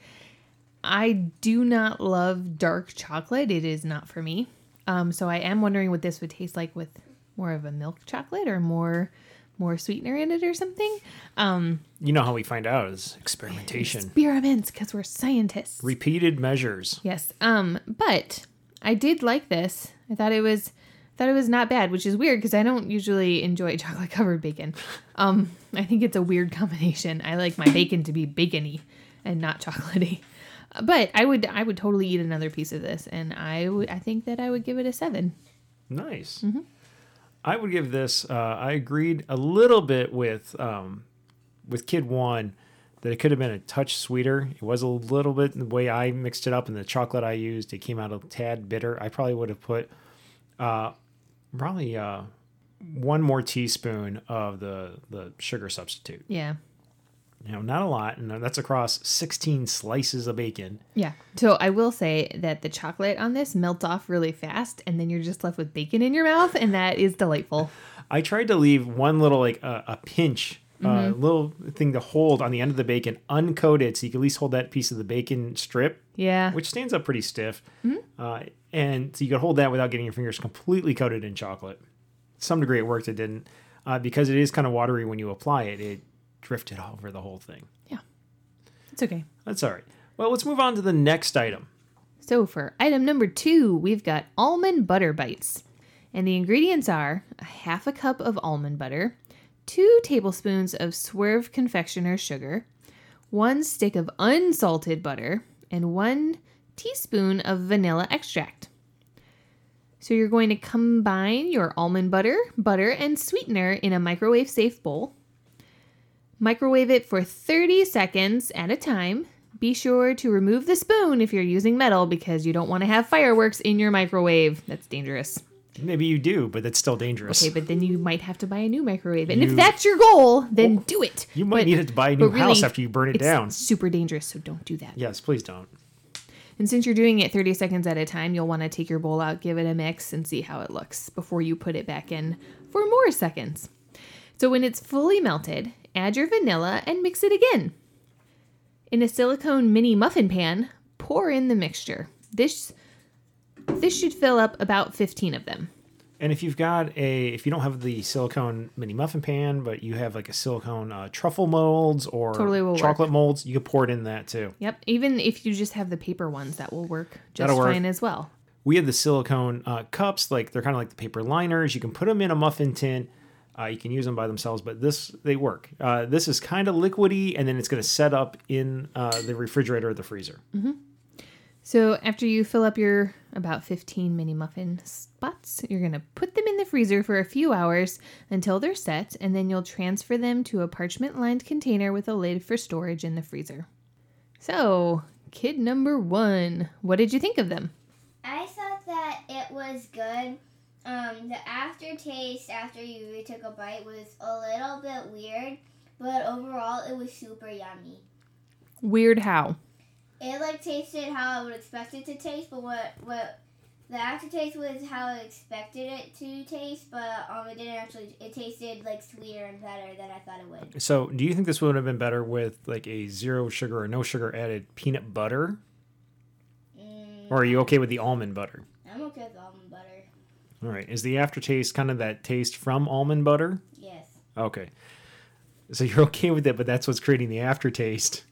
I do not love dark chocolate. It is not for me. Um, so I am wondering what this would taste like with more of a milk chocolate or more more sweetener in it or something. Um, You know how we find out is experimentation. experiments because we're scientists. Repeated measures. Yes. Um, but I did like this. I thought it was thought it was not bad, which is weird because I don't usually enjoy chocolate covered bacon. Um, I think it's a weird combination. I like my bacon to be bacony and not chocolatey. But I would I would totally eat another piece of this, and I would I think that I would give it a seven. Nice. Mm-hmm. I would give this. Uh, I agreed a little bit with um, with Kid One that it could have been a touch sweeter. It was a little bit the way I mixed it up and the chocolate I used. It came out a tad bitter. I probably would have put uh, probably uh, one more teaspoon of the the sugar substitute. Yeah. You know, not a lot, and that's across 16 slices of bacon. Yeah. So I will say that the chocolate on this melts off really fast, and then you're just left with bacon in your mouth, and that is delightful. I tried to leave one little like a, a pinch, a Mm-hmm. little thing to hold on the end of the bacon, uncoated, so you can at least hold that piece of the bacon strip, Yeah. which stands up pretty stiff, Mm-hmm. uh, and so you could hold that without getting your fingers completely coated in chocolate. to some degree it worked, it didn't, uh, because it is kind of watery when you apply it. It drifted over the whole thing. Yeah. It's okay. That's all right. Well, let's move on to the next item. So for item number two, we've got almond butter bites. And the ingredients are a half a cup of almond butter, two tablespoons of swerve confectioner's sugar, one stick of unsalted butter, and one teaspoon of vanilla extract. So you're going to combine your almond butter, butter, and sweetener in a microwave safe bowl. Microwave it for 30 seconds at a time. Be sure to remove the spoon if you're using metal because you don't want to have fireworks in your microwave. That's dangerous. Maybe you do, but that's still dangerous. Okay, but then you might have to buy a new microwave. And You- if that's your goal, then oh, do it. you might But- need it to buy a new but house after you burn it it's down. super dangerous, so don't do that. Yes, please don't. And since you're doing it 30 seconds at a time, you'll want to take your bowl out, give it a mix, and see how it looks before you put it back in for more seconds. So when it's fully melted, add your vanilla and mix it again. In a silicone mini muffin pan, pour in the mixture. This this should fill up about 15 of them. And if you've got a, if you don't have the silicone mini muffin pan, but you have like a silicone uh, truffle molds or Totally will work. chocolate molds, you could pour it in that too. Yep, even if you just have the paper ones, that will work just That'll work. fine as well. We have the silicone uh, cups, like they're kind of like the paper liners. You can put them in a muffin tin. Uh, you can use them by themselves, but this they work. Uh, this is kind of liquidy, and then it's going to set up in uh, the refrigerator or the freezer. So after you fill up your about 15 mini muffin spots, you're going to put them in the freezer for a few hours until they're set, and then you'll transfer them to a parchment lined container with a lid for storage in the freezer. So, kid number one, what did you think of them? I thought that it was good. Um, the aftertaste after you took a bite was a little bit weird, but overall it was super yummy. Weird how? It like tasted how I would expect it to taste, but what what the aftertaste was how I expected it to taste, but um, it didn't actually. It tasted like sweeter and better than I thought it would. So, do you think this would have been better with like a zero sugar or no sugar added peanut butter, Mm, or are you okay with the almond butter? I'm okay with almond butter. All right, is the aftertaste kind of that taste from almond butter? Yes. Okay. So you're okay with it, but that's what's creating the aftertaste.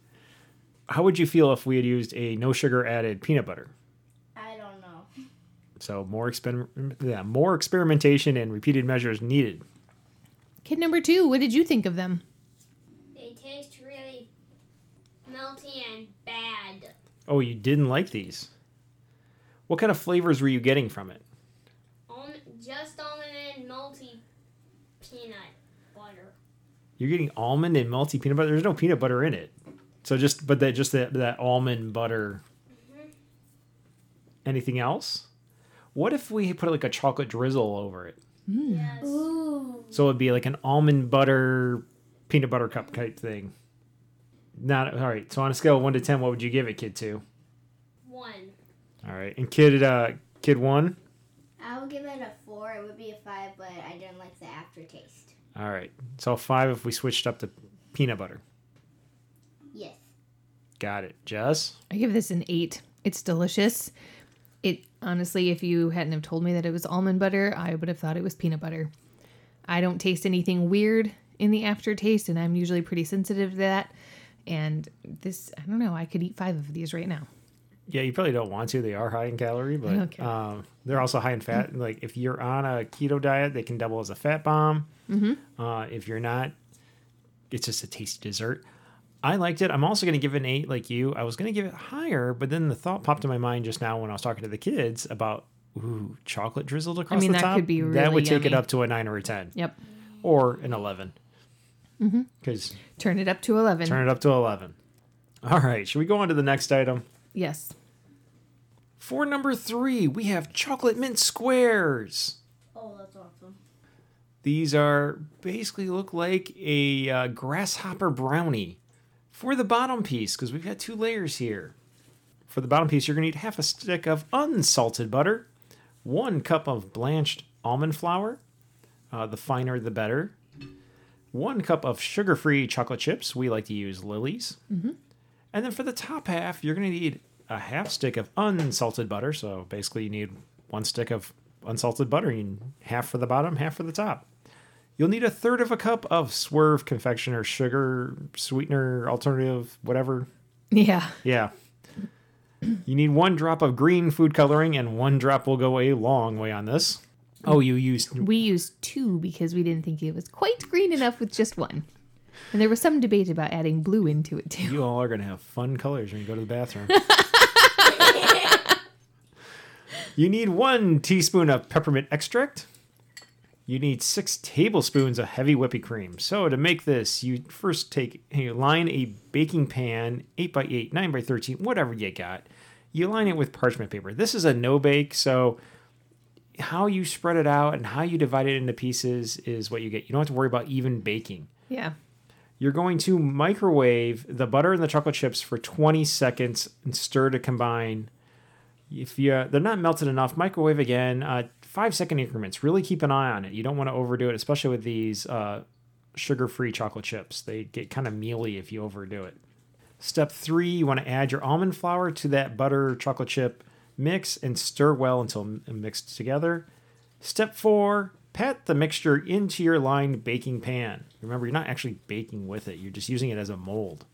How would you feel if we had used a no sugar added peanut butter? I don't know. So more exper- yeah, more experimentation and repeated measures needed. Kid number two, what did you think of them? They taste really melty and bad. Oh, you didn't like these. What kind of flavors were you getting from it? Almond, just almond and melty peanut butter. You're getting almond and melty peanut butter. There's no peanut butter in it. So just but that just that that almond butter. Anything else? What if we put like a chocolate drizzle over it? Yes. Ooh. So it'd be like an almond butter peanut butter cup type thing. Not all right. So on a scale of one to ten, what would you give it, kid two? One. All right, and kid uh kid one. I would give it a four. It would be a five, but I didn't like the aftertaste. All right, so five if we switched up to peanut butter. Yes. Got it, Jess. I give this an eight. It's delicious. It honestly, if you hadn't have told me that it was almond butter, I would have thought it was peanut butter. I don't taste anything weird in the aftertaste, and I'm usually pretty sensitive to that. And this, I don't know, I could eat five of these right now. Yeah, you probably don't want to. They are high in calorie, but Okay. um, they're also high in fat. Like if you're on a keto diet, they can double as a fat bomb. Mm-hmm. Uh, if you're not, it's just a tasty dessert. I liked it. I'm also going to give it an eight, like you. I was going to give it higher, but then the thought popped in my mind just now when I was talking to the kids about ooh chocolate drizzled across I mean, the that top. could be that really would take it up to a nine or a ten, Yep. or an eleven. Mm-hmm. Because Turn it up to 11. turn it up to eleven. All right, should we go on to the next item? Yes. For number three, we have chocolate mint squares. Oh, that's awesome. These are basically look like a uh, grasshopper brownie. For the bottom piece, because we've got two layers here. For the bottom piece, you're going to need half a stick of unsalted butter, one cup of blanched almond flour, uh, the finer the better, one cup of sugar free chocolate chips. We like to use Lily's. And then for the top half, you're going to need a half stick of unsalted butter. So basically, you need one stick of unsalted butter, you half for the bottom, half for the top. You'll need a third of a cup of Swerve confectioner sugar, sweetener, alternative, whatever. Yeah. Yeah. You need one drop of green food coloring, and one drop will go a long way on this. Oh, you used We used two because we didn't think it was quite green enough with just one. And there was some debate about adding blue into it too. You all are going to have fun colors when you go to the bathroom. you need one teaspoon of peppermint extract. You need six tablespoons of heavy whipping cream. So to make this, you first take you line a baking pan, eight by eight, nine by thirteen, whatever you got. You line it with parchment paper. This is a no bake, so how you spread it out and how you divide it into pieces is what you get. You don't have to worry about even baking. Yeah. You're going to microwave the butter and the chocolate chips for 20 seconds and stir to combine. If you they're not melted enough, microwave again. Uh, five second increments. Really keep an eye on it. You don't want to overdo it, especially with these uh, sugar-free chocolate chips. They get kind of mealy if you overdo it. Step three, you want to add your almond flour to that butter chocolate chip mix and stir well until mixed together. Step four, pat the mixture into your lined baking pan. Remember, you're not actually baking with it, you're just using it as a mold.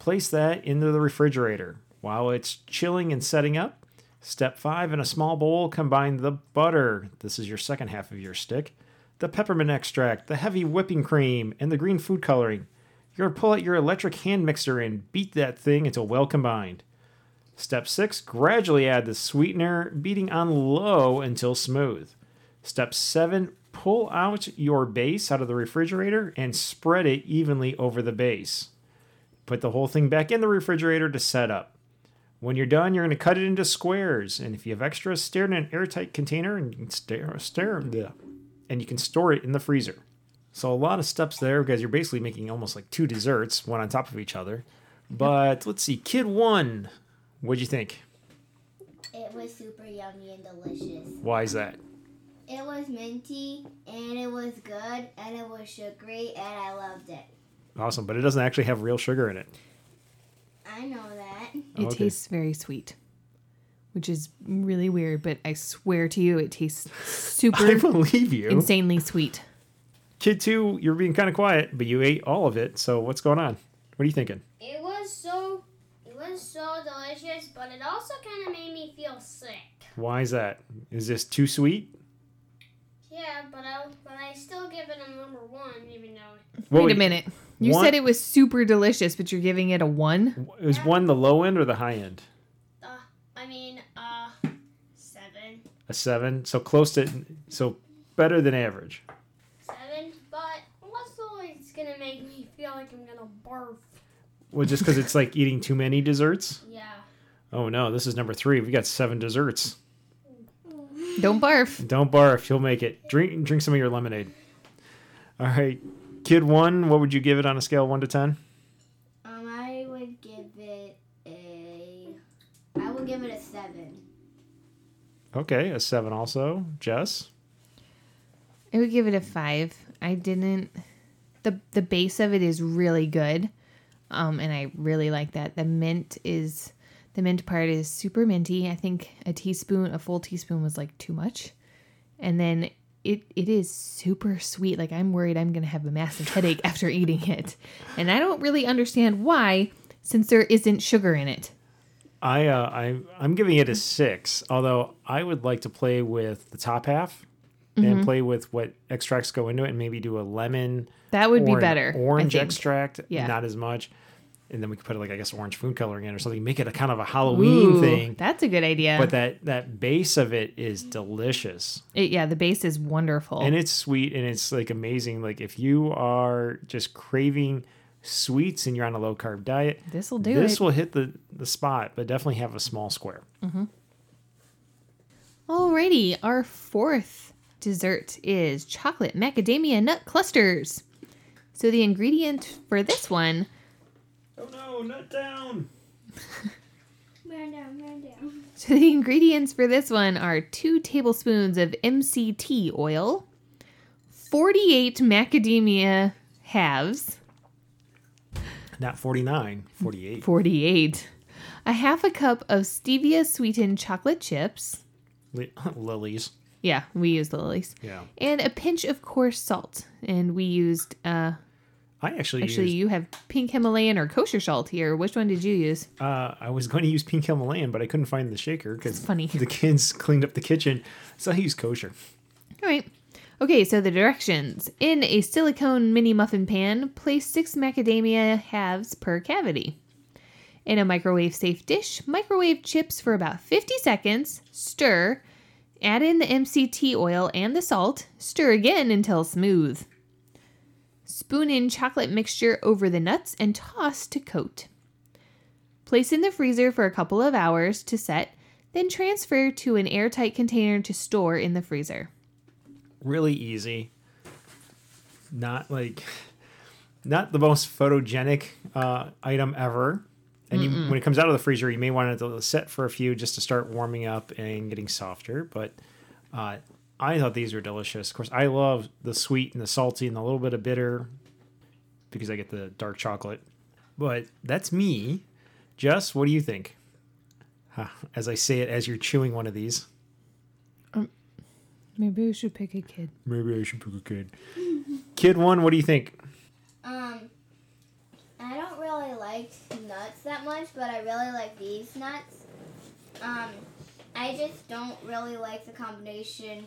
Place that into the refrigerator. While it's chilling and setting up, step five, in a small bowl, combine the butter. This is your second half of your stick. The peppermint extract, the heavy whipping cream, and the green food coloring. You're going to pull out your electric hand mixer and beat that thing until well combined. Step 6 gradually add the sweetener, beating on low until smooth. Step 7 pull out your base out of the refrigerator and spread it evenly over the base. Put the whole thing back in the refrigerator to set up. When you're done, you're going to cut it into squares, and if you have extra, stir it in an airtight container and you can stir, stir yeah, and you can store it in the freezer. So a lot of steps there because you're basically making almost like two desserts, one on top of each other. But let's see, kid one, what'd you think? It was super yummy and delicious. Why is that? It was minty and it was good and it was sugary and I loved it. Awesome, but it doesn't actually have real sugar in it. I know that. It oh, Okay. tastes very sweet, which is really weird, but I swear to you, it tastes super. I believe you. insanely sweet. Kid two, you're being kind of quiet, but you ate all of it. So what's going on? What are you thinking? It was so it was so delicious, but it also kind of made me feel sick. Why is that? Is this too sweet? Yeah, but I but I still give it a number one, even though What Wait a minute. You one- said it was super delicious, but you're giving it a one? Is one the low end or the high end? uh, I mean uh seven A seven, so close to, so better than average. seven, but also it's gonna make me feel like I'm gonna barf. Well, just because it's like eating too many desserts. Yeah. Oh no, this is number three. We got seven desserts. Don't barf. Don't barf. You'll make it. Drink drink some of your lemonade. All right, kid one. What would you give it on a scale of one to ten? Um, I would give it a. I would give it a seven. Okay, a seven also. Jess. I would give it a five. I didn't. the The base of it is really good, um, and I really like that. The mint is the mint part is super minty. I think a teaspoon, a full teaspoon, was like too much, and then it it is super sweet. Like I'm worried I'm gonna have a massive headache after eating it, and I don't really understand why, since there isn't sugar in it. I uh, I I'm giving it a six. Although I would like to play with the top half Mm-hmm. and play with what extracts go into it, and maybe do a lemon. That would or be better. Orange extract, Yeah. not as much. And then we could put like I guess orange food coloring in or something. Make it a kind of a Halloween Ooh, thing. That's a good idea. But that that base of it is delicious. It- yeah, the base is wonderful. and it's sweet and it's like amazing like if you are just craving sweets and you're on a low carb diet this will do this it. will hit the the spot but definitely have a small square mm-hmm. Alrighty, our fourth dessert is chocolate macadamia nut clusters. So the ingredient for this one Oh no, nut down. Man down, man down. So the ingredients for this one are two tablespoons of MCT oil, 48 macadamia halves, Not 49, 48. 48, a half a cup of stevia sweetened chocolate chips. Li- Lily's. Yeah, we used the Lily's. Yeah. And a pinch of coarse salt. And we used, uh, I actually, actually, used, you have pink Himalayan or kosher salt here. Which one did you use? uh, I was going to use pink Himalayan, but I couldn't find the shaker because funny. the kids cleaned up the kitchen. So I used kosher. All right. Okay, so the directions. In a silicone mini muffin pan, place six macadamia halves per cavity. In a microwave safe dish, microwave chips for about 50 seconds, stir, add in the MCT oil and the salt, stir again until smooth. Spoon in chocolate mixture over the nuts and toss to coat. Place in the freezer for a couple of hours to set, then transfer to an airtight container to store in the freezer. Really easy. Not like, not the most photogenic uh, item ever. And you, when it comes out of the freezer, you may want it to set for a few just to start warming up and getting softer. But uh, I thought these were delicious. Of course, I love the sweet and the salty and a little bit of bitter because I get the dark chocolate. But that's me. Jess, what do you think? Huh, As I say it, as you're chewing one of these. Maybe we should pick a kid. Maybe I should pick a kid. Kid one, what do you think? Um, I don't really like nuts that much, but I really like these nuts. Um, I just don't really like the combination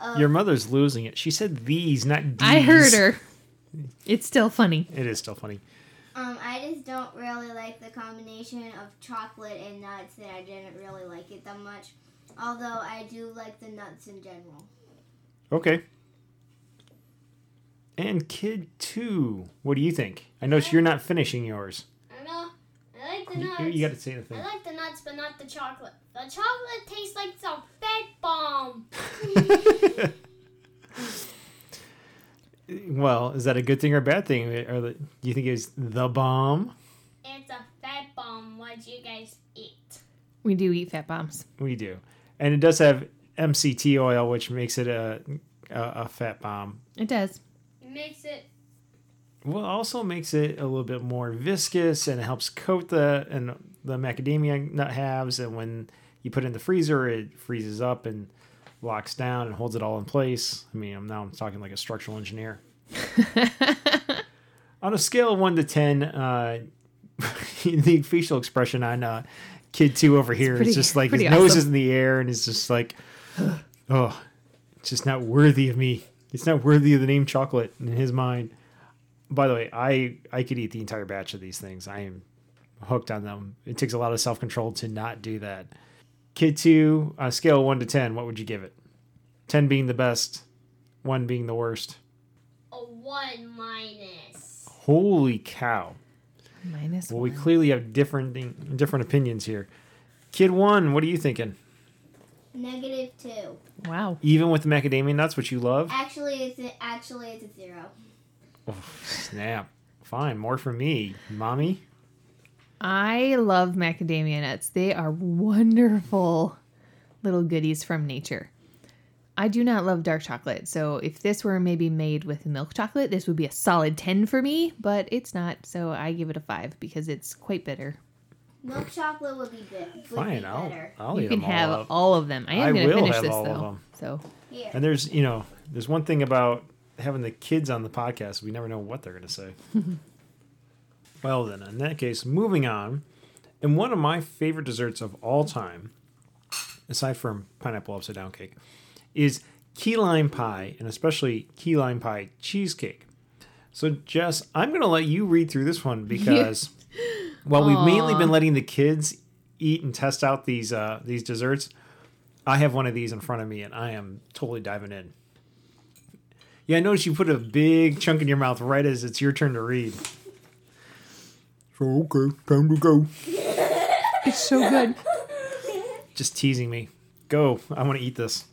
of. Your mother's losing it. She said these, not these. I heard her. It's still funny. It is still funny. Um, I just don't really like the combination of chocolate and nuts, and I didn't really like it that much. Although I do like the nuts in general. Okay. And kid two, what do you think? I notice you're not finishing yours. I know. I like the You, nuts. you got to say the thing. I like the nuts, but not the chocolate. The chocolate tastes like some fat bomb. well, is that a good thing or a bad thing? Or the, do you think it's the bomb? It's a fat bomb. What do you guys eat? We do eat fat bombs. We do, and it does have MCT oil, which makes it a a, a fat bomb. It does. It makes it. Well, also makes it a little bit more viscous and it helps coat the and the macadamia nut halves. And when you put it in the freezer, it freezes up and locks down and holds it all in place. I mean, I'm now I'm talking like a structural engineer. On a scale of one to ten, uh, the facial expression on uh, kid two over here is pretty- just like his pretty nose is in the air and it's just like, oh, it's just not worthy of me. It's not worthy of the name chocolate in his mind. By the way, I I could eat the entire batch of these things. I am hooked on them. It takes a lot of self control to not do that. Kid two, on a scale of one to ten, what would you give it? Ten being the best, one being the worst. A one minus. Holy cow! Minus Well, we clearly have different different opinions here. Kid one, what are you thinking? Negative two. Wow. Even with the macadamia nuts, which you love? Actually, it's a, actually it's a zero. Oh, snap! Fine, more for me, mommy. I love macadamia nuts. They are wonderful little goodies from nature. I do not love dark chocolate, so if this were maybe made with milk chocolate, this would be a solid 10 for me, but it's not, so I give it a 5 because it's quite bitter. Milk chocolate would be good. Would Fine, be I'll better. I'll you can them all have up. all of them. I am going to will finish have this all of though. them. So, Here. And there's, you know, there's one thing about having the kids on the podcast. We never know what they're going to say. well, then, in that case, moving on. And one of my favorite desserts of all time, aside from pineapple upside down cake, is key lime pie, and especially key lime pie cheesecake. So, Jess, I'm going to let you read through this one because while we've mainly been letting the kids eat and test out these uh, these desserts, I have one of these in front of me, and I am totally diving in. Yeah, I noticed you put a big chunk in your mouth right as it's your turn to read. So okay, time to go. it's so good. Just teasing me. Go. I want to eat this.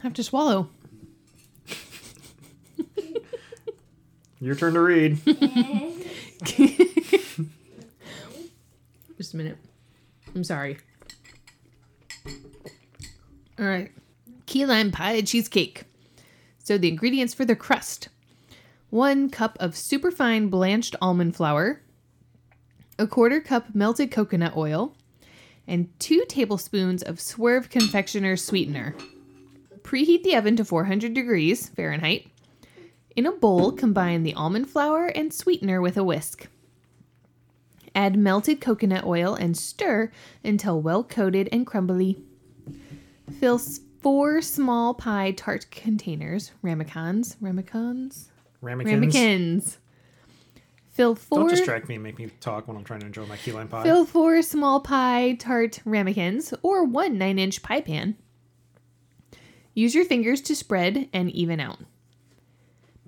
I have to swallow. Your turn to read. Just a minute. I'm sorry. All right. Key lime pie cheesecake. So the ingredients for the crust. One cup of superfine blanched almond flour, a quarter cup melted coconut oil, and two tablespoons of Swerve Confectioner sweetener. Preheat the oven to 400 degrees Fahrenheit. In a bowl, combine the almond flour and sweetener with a whisk. Add melted coconut oil and stir until well coated and crumbly. Fill four small pie tart containers, ramekins, ramekins, Ramekins. ramekins. Fill four. Don't distract me and make me talk when I'm trying to enjoy my key lime pie. Fill four small pie tart ramekins or one 9 inch pie pan. Use your fingers to spread and even out.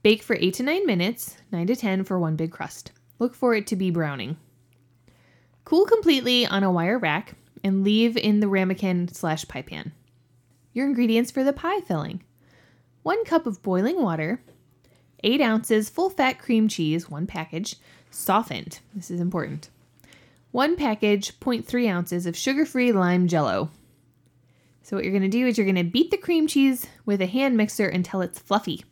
Bake for 8 to 9 minutes, 9 to 10 for one big crust. Look for it to be browning. Cool completely on a wire rack and leave in the ramekin slash pie pan. Your ingredients for the pie filling 1 cup of boiling water, 8 ounces full fat cream cheese, one package, softened. This is important. One package, 0.3 ounces of sugar free lime jello. So, what you're going to do is you're going to beat the cream cheese with a hand mixer until it's fluffy.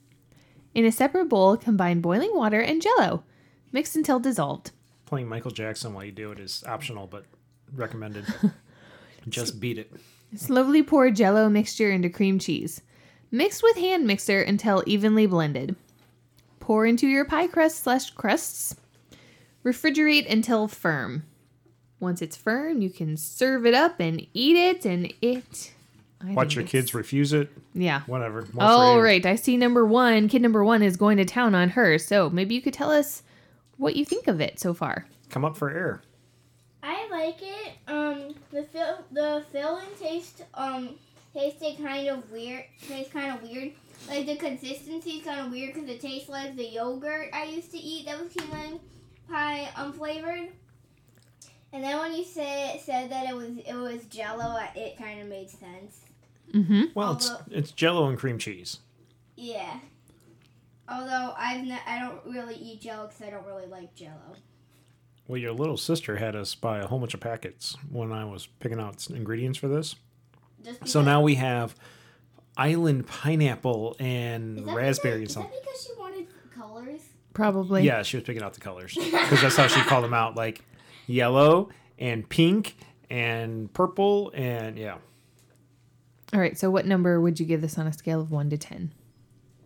In a separate bowl, combine boiling water and jello. Mix until dissolved. Playing Michael Jackson while you do it is optional, but recommended. Just beat it. Slowly pour jello mixture into cream cheese. Mix with hand mixer until evenly blended. Pour into your pie crust slash crusts. Refrigerate until firm. Once it's firm, you can serve it up and eat it, and it. I Watch your kids refuse it. Yeah. Whatever. More All you. right. I see number one. Kid number one is going to town on her. So maybe you could tell us what you think of it so far. Come up for air. I like it. Um, the fill the filling taste um tasted kind of weird. Tastes kind of weird. Like the consistency is kind of weird because it tastes like the yogurt I used to eat that was key lime pie unflavored. And then when you said said that it was it was Jello, it kind of made sense. Mm-hmm. Well, it's Although- it's Jello and cream cheese. Yeah. Although I've ne- I don't really eat Jello because I don't really like Jello. Well, your little sister had us buy a whole bunch of packets when I was picking out ingredients for this. So now we have island pineapple and Is that raspberry and because, is that because she wanted colors? Probably. Yeah, she was picking out the colors because that's how she called them out, like yellow and pink and purple and yeah. All right. So what number would you give this on a scale of one to ten?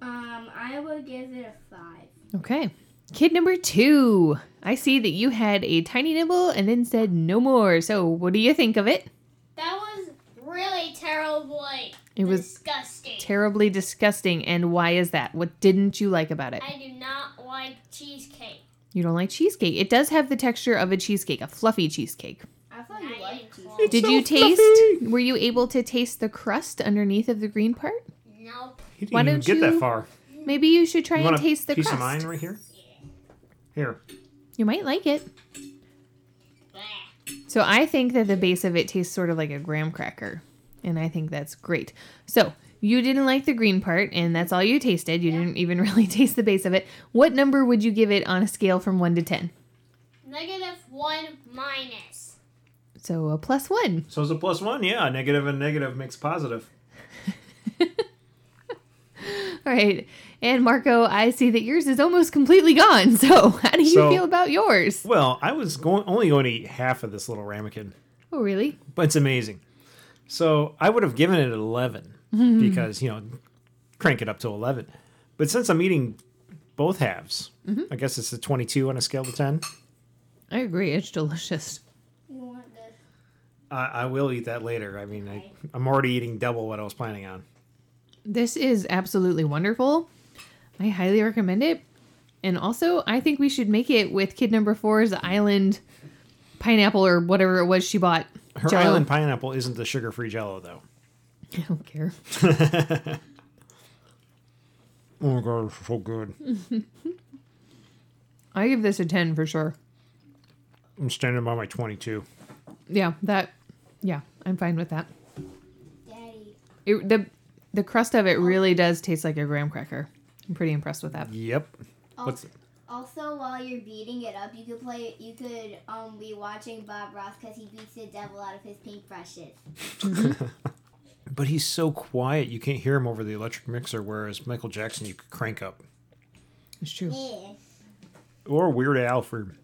Um, I would give it a five. Okay. Kid number two. I see that you had a tiny nibble and then said no more. So what do you think of it? That was really terribly It was disgusting. terribly disgusting. And why is that? What didn't you like about it? I do not like cheesecake. You don't like cheesecake. It does have the texture of a cheesecake, a fluffy cheesecake. I thought I you liked ain't cheese. Did so you taste? fluffy. Were you able to taste the crust underneath of the green part? Nope. He didn't Why even don't get that you- far. Maybe you should try you and want taste a the piece crust. of mine right here? Here. You might like it. So I think that the base of it tastes sort of like a graham cracker, and I think that's great. So you didn't like the green part, and that's all you tasted. You didn't even really taste the base of it. What number would you give it on a scale from one to ten? Negative one minus. So a plus one. So it's a plus one. Yeah, negative and negative makes positive. All right. And Marco, I see that yours is almost completely gone. So how do you So- feel about yours? Well, I was going only going to eat half of this little ramekin, Oh, really? but it's amazing. So I would have given it an 11 mm-hmm. because, you know, crank it up to 11. But since I'm eating both halves, mm-hmm. I guess it's a 22 on a scale of 10. I agree. It's delicious. You want this? I, I will eat that later. I mean, I, I'm already eating double what I was planning on. This is absolutely wonderful. I highly recommend it. And also, I think we should make it with kid number four's island pineapple or whatever it was she bought. Her Jell-O. island pineapple isn't the sugar free jello, though. I don't care. oh my god, it's so good. I give this a 10 for sure. I'm standing by my 22. Yeah, that, yeah, I'm fine with that. Daddy. It, the, the crust of it really does taste like a graham cracker. I'm pretty impressed with that. Yep. What's Also, while you're beating it up, you could play. You could um be watching Bob Ross because he beats the devil out of his paintbrushes. But he's so quiet, you can't hear him over the electric mixer, whereas Michael Jackson, you could crank up. It's true. Yeah. Or Weird Al for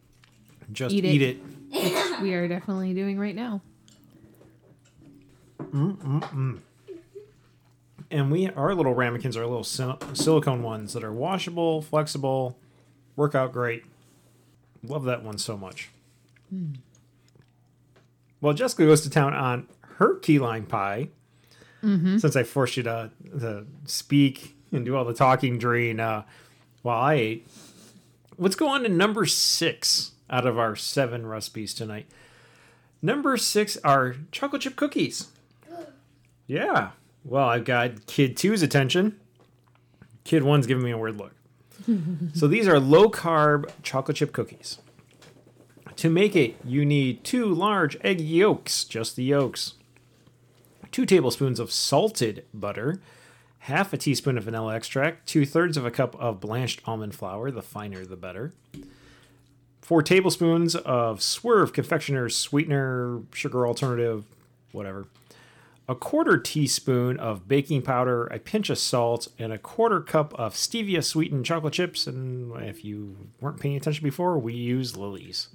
just Eat eat it. it. We are definitely doing right now. And we, our little ramekins are little sil- silicone ones that are washable, flexible, work out great. Love that one so much. Well, Jessica goes to town on her key lime pie. Since I forced you to, to speak and do all the talking during uh, while I ate. Let's go on to number six out of our seven recipes tonight. Number six are chocolate chip cookies. Yeah. Well, I've got kid two's attention. Kid one's giving me a weird look. so these are low carb chocolate chip cookies. To make it, you need two large egg yolks, just the yolks, two tablespoons of salted butter, half a teaspoon of vanilla extract, two thirds of a cup of blanched almond flour, the finer the better, four tablespoons of Swerve confectioner's sweetener, sugar alternative, whatever, a quarter teaspoon of baking powder, a pinch of salt, and a quarter cup of stevia sweetened chocolate chips. And if you weren't paying attention before, we use Lily's.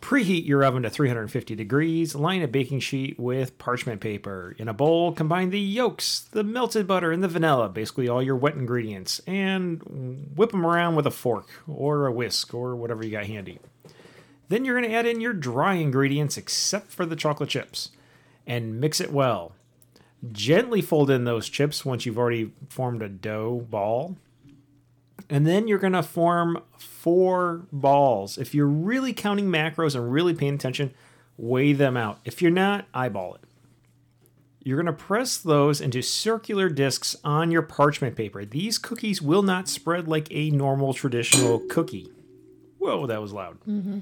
Preheat your oven to 350 degrees. Line a baking sheet with parchment paper. In a bowl, combine the yolks, the melted butter, and the vanilla, basically all your wet ingredients, and whip them around with a fork or a whisk or whatever you got handy. Then you're going to add in your dry ingredients except for the chocolate chips and mix it well. Gently fold in those chips once you've already formed a dough ball. And then you're going to form four balls. If you're really counting macros and really paying attention, weigh them out. If you're not, eyeball it. You're going to press those into circular discs on your parchment paper. These cookies will not spread like a normal traditional cookie. Whoa, that was loud. Mm-hmm.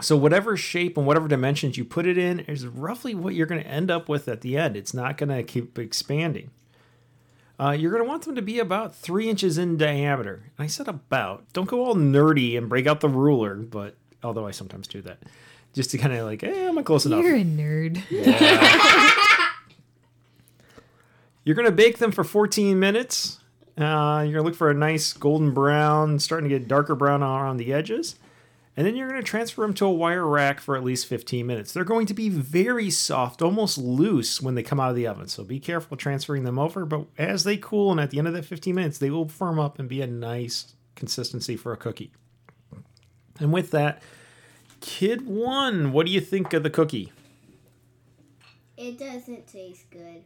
So whatever shape and whatever dimensions you put it in is roughly what you're going to end up with at the end. It's not going to keep expanding. Uh, you're going to want them to be about three inches in diameter. And I said about. Don't go all nerdy and break out the ruler, but although I sometimes do that, just to kind of like, eh, am I close enough? You're a nerd. You're going to bake them for 14 minutes. Uh, you're going to look for a nice golden brown, starting to get darker brown around the edges. And then you're going to transfer them to a wire rack for at least 15 minutes. They're going to be very soft, almost loose when they come out of the oven. So be careful transferring them over. But as they cool and at the end of that 15 minutes, they will firm up and be a nice consistency for a cookie. And with that, Kid One, what do you think of the cookie? It doesn't taste good.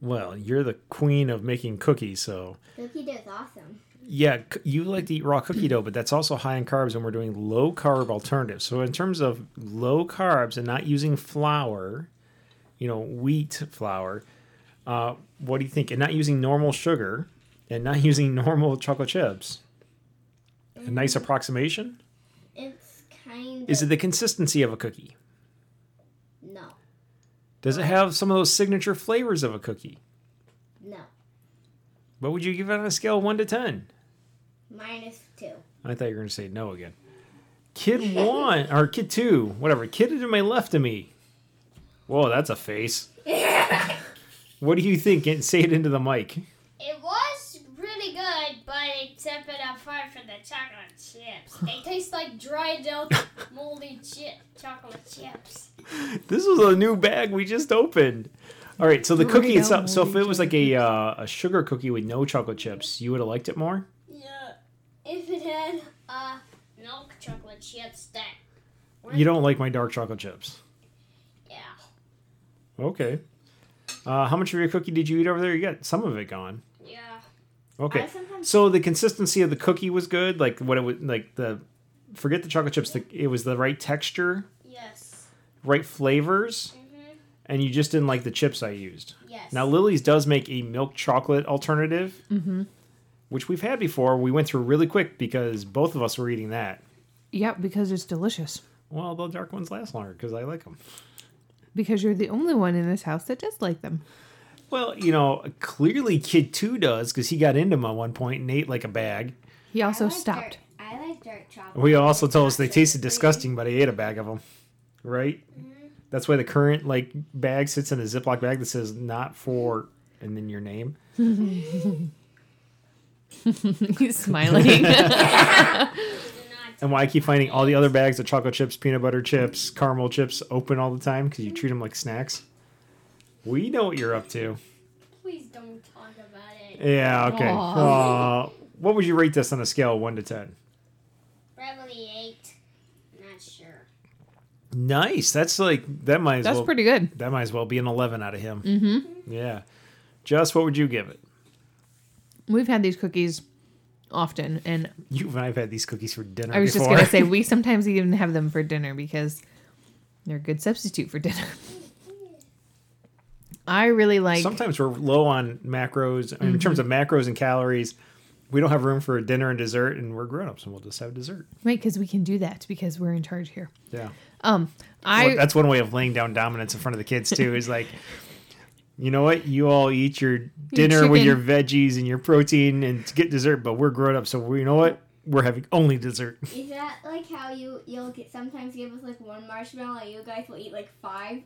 Well, you're the queen of making cookies, so Cookie dough's awesome. Yeah, you like to eat raw cookie dough, but that's also high in carbs, and we're doing low carb alternatives. So, in terms of low carbs and not using flour, you know, wheat flour, uh, what do you think? And not using normal sugar and not using normal chocolate chips. A nice approximation? It's kind of Is it the consistency of a cookie? no, Does it have some of those signature flavors of a cookie? no, What would you give it on a scale of 1 to 10? Minus two. I thought you were going to say no again. Kid one or kid two, whatever. Kid to my left of me. Whoa, that's a face. what do you think? Get- Say it into the mic. It was really good, but except for that part for the chocolate chips. They taste like dried out moldy chip chocolate chips. This was a new bag we just opened. All right, so the cookie Right itself. So if moldy it was like a uh, a sugar cookie with no chocolate chips, you would have liked it more. Yeah. If it had uh milk chocolate chips, that You don't like my dark chocolate chips. yeah. Okay. Uh, how much of your cookie did you eat over there? You got some of it gone. Yeah. Okay. So the consistency of the cookie was good. Like what it was like the forget the chocolate chips. The, it was the right texture, Yes. right flavors, Mhm. and you just didn't like the chips I used. Yes. Now Lily's does make a milk chocolate alternative, Mm-hmm. Which we've had before. We went through really quick because both of us were eating that. Yeah, because it's delicious. Well, the dark ones last longer because I like them. Because you're the only one in this house that does like them. Well, you know, clearly Kid Two does because he got into them at one point and ate like a bag. He I also like stopped. Dark, I like dark chocolate. We also told us they tasted cream. disgusting, but I ate a bag of them. Right? Mm-hmm. That's why the current like bag sits in a Ziploc bag that says "not for" and then your name. He's smiling. And why I keep finding all the other bags of chocolate chips, peanut butter chips, caramel chips open all the time because you treat them like snacks. We know what you're up to. Please don't talk about it. Yeah. Okay. Uh, what would you rate this on a scale of one to ten? Probably eight. Not sure. Nice. That's like that might as That's well pretty good. that might as well be an eleven out of him. Mm-hmm. Yeah. Just what would you give it? We've had these cookies often, and You and I've had these cookies for dinner I was just gonna say we sometimes even have them for dinner because they're a good substitute for dinner. I really like. Sometimes we're low on macros I mean, in terms of macros and calories. We don't have room for a dinner and dessert, and we're grown ups, and we'll just have dessert. Right, because we can do that because we're in charge here. Yeah. Um, I Well, that's one way of laying down dominance in front of the kids too. Is like, you know what? You all eat your dinner with your veggies and your protein and get dessert, but we're grown up, so we, you know what? We're having only dessert. Is that like how you you'll get sometimes give us like one marshmallow and you guys will eat like five?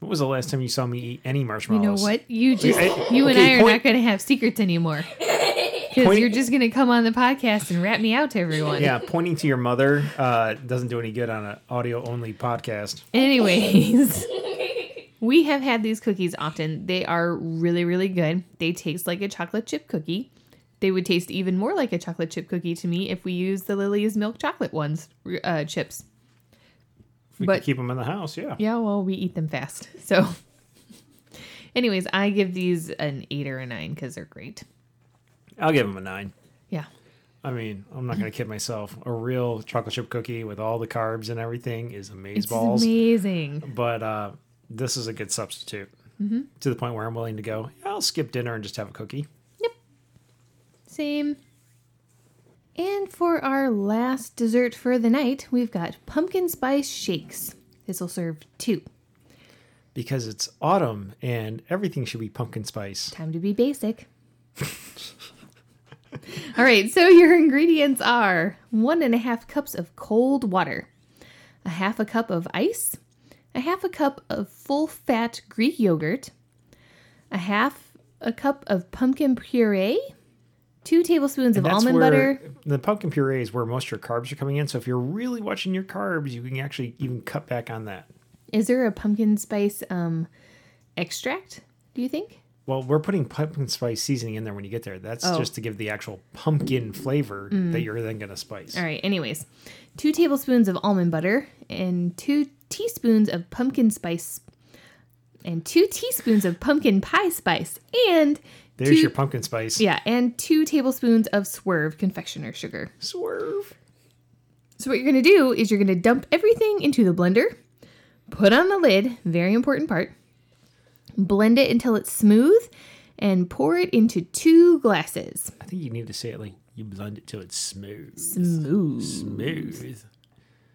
What was the last time you saw me eat any marshmallows? you marshmallows? know what you just you and okay, I are point- not going to have secrets anymore because you're just going to come on the podcast and rat me out to everyone. Yeah, pointing to your mother uh, doesn't do any good on an audio only podcast. Anyways, we have had these cookies often. They are really, really good. They taste like a chocolate chip cookie. They would taste even more like a chocolate chip cookie to me if we used the Lily's milk chocolate ones uh, chips. We But- could keep them in the house. Yeah. Yeah, well, we eat them fast. So, anyways, I give these an eight or a nine because they're great. I'll give them a nine. Yeah. I mean, I'm not going to kid myself. A real chocolate chip cookie with all the carbs and everything is amaze It's balls. amazing. But uh, this is a good substitute Mhm. to the point where I'm willing to go, I'll skip dinner and just have a cookie. Yep. Same. And for our last dessert for the night, we've got pumpkin spice shakes. This will serve two. Because it's autumn and everything should be pumpkin spice. Time to be basic. All right, so your ingredients are one and a half cups of cold water, a half a cup of ice, a half a cup of full fat Greek yogurt, a half a cup of pumpkin puree, two tablespoons And of almond butter. the pumpkin puree is where most of your carbs are coming in. So if you're really watching your carbs, you can actually even cut back on that. Is there a pumpkin spice um, extract, do you think? Well, we're putting pumpkin spice seasoning in there when you get there. That's Oh. just to give the actual pumpkin flavor Mm. that you're then going to spice. All right, anyways, two tablespoons of almond butter and two teaspoons of pumpkin spice and two teaspoons of pumpkin pie spice and There's two- your pumpkin spice. yeah, and two tablespoons of swerve confectioner sugar. Swerve. So what you're going to do is you're going to dump everything into the blender, put on the lid, very important part. Blend it until it's smooth and pour it into two glasses. I think you need to say it like you blend it till it's smooth. Smooth. Smooth.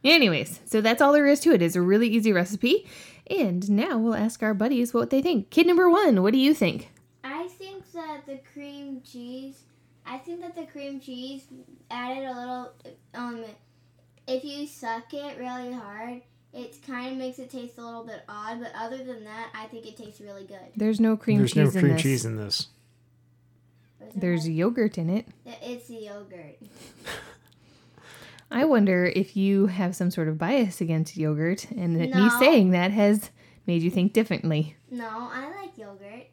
Anyways, so that's all there is to it. It's a really easy recipe. And now we'll ask our buddies what they think. Kid number one, what do you think? I think that the cream cheese. I think that the cream cheese added a little. Um, if you suck it really hard, it kind of makes it taste a little bit odd. But other than that, I think it tastes really good. There's no cream There's cheese no in cream this. cheese in this. There's yogurt in it. It's the yogurt. I wonder if you have some sort of bias against yogurt and that me saying that has made you think differently. No, I like yogurt.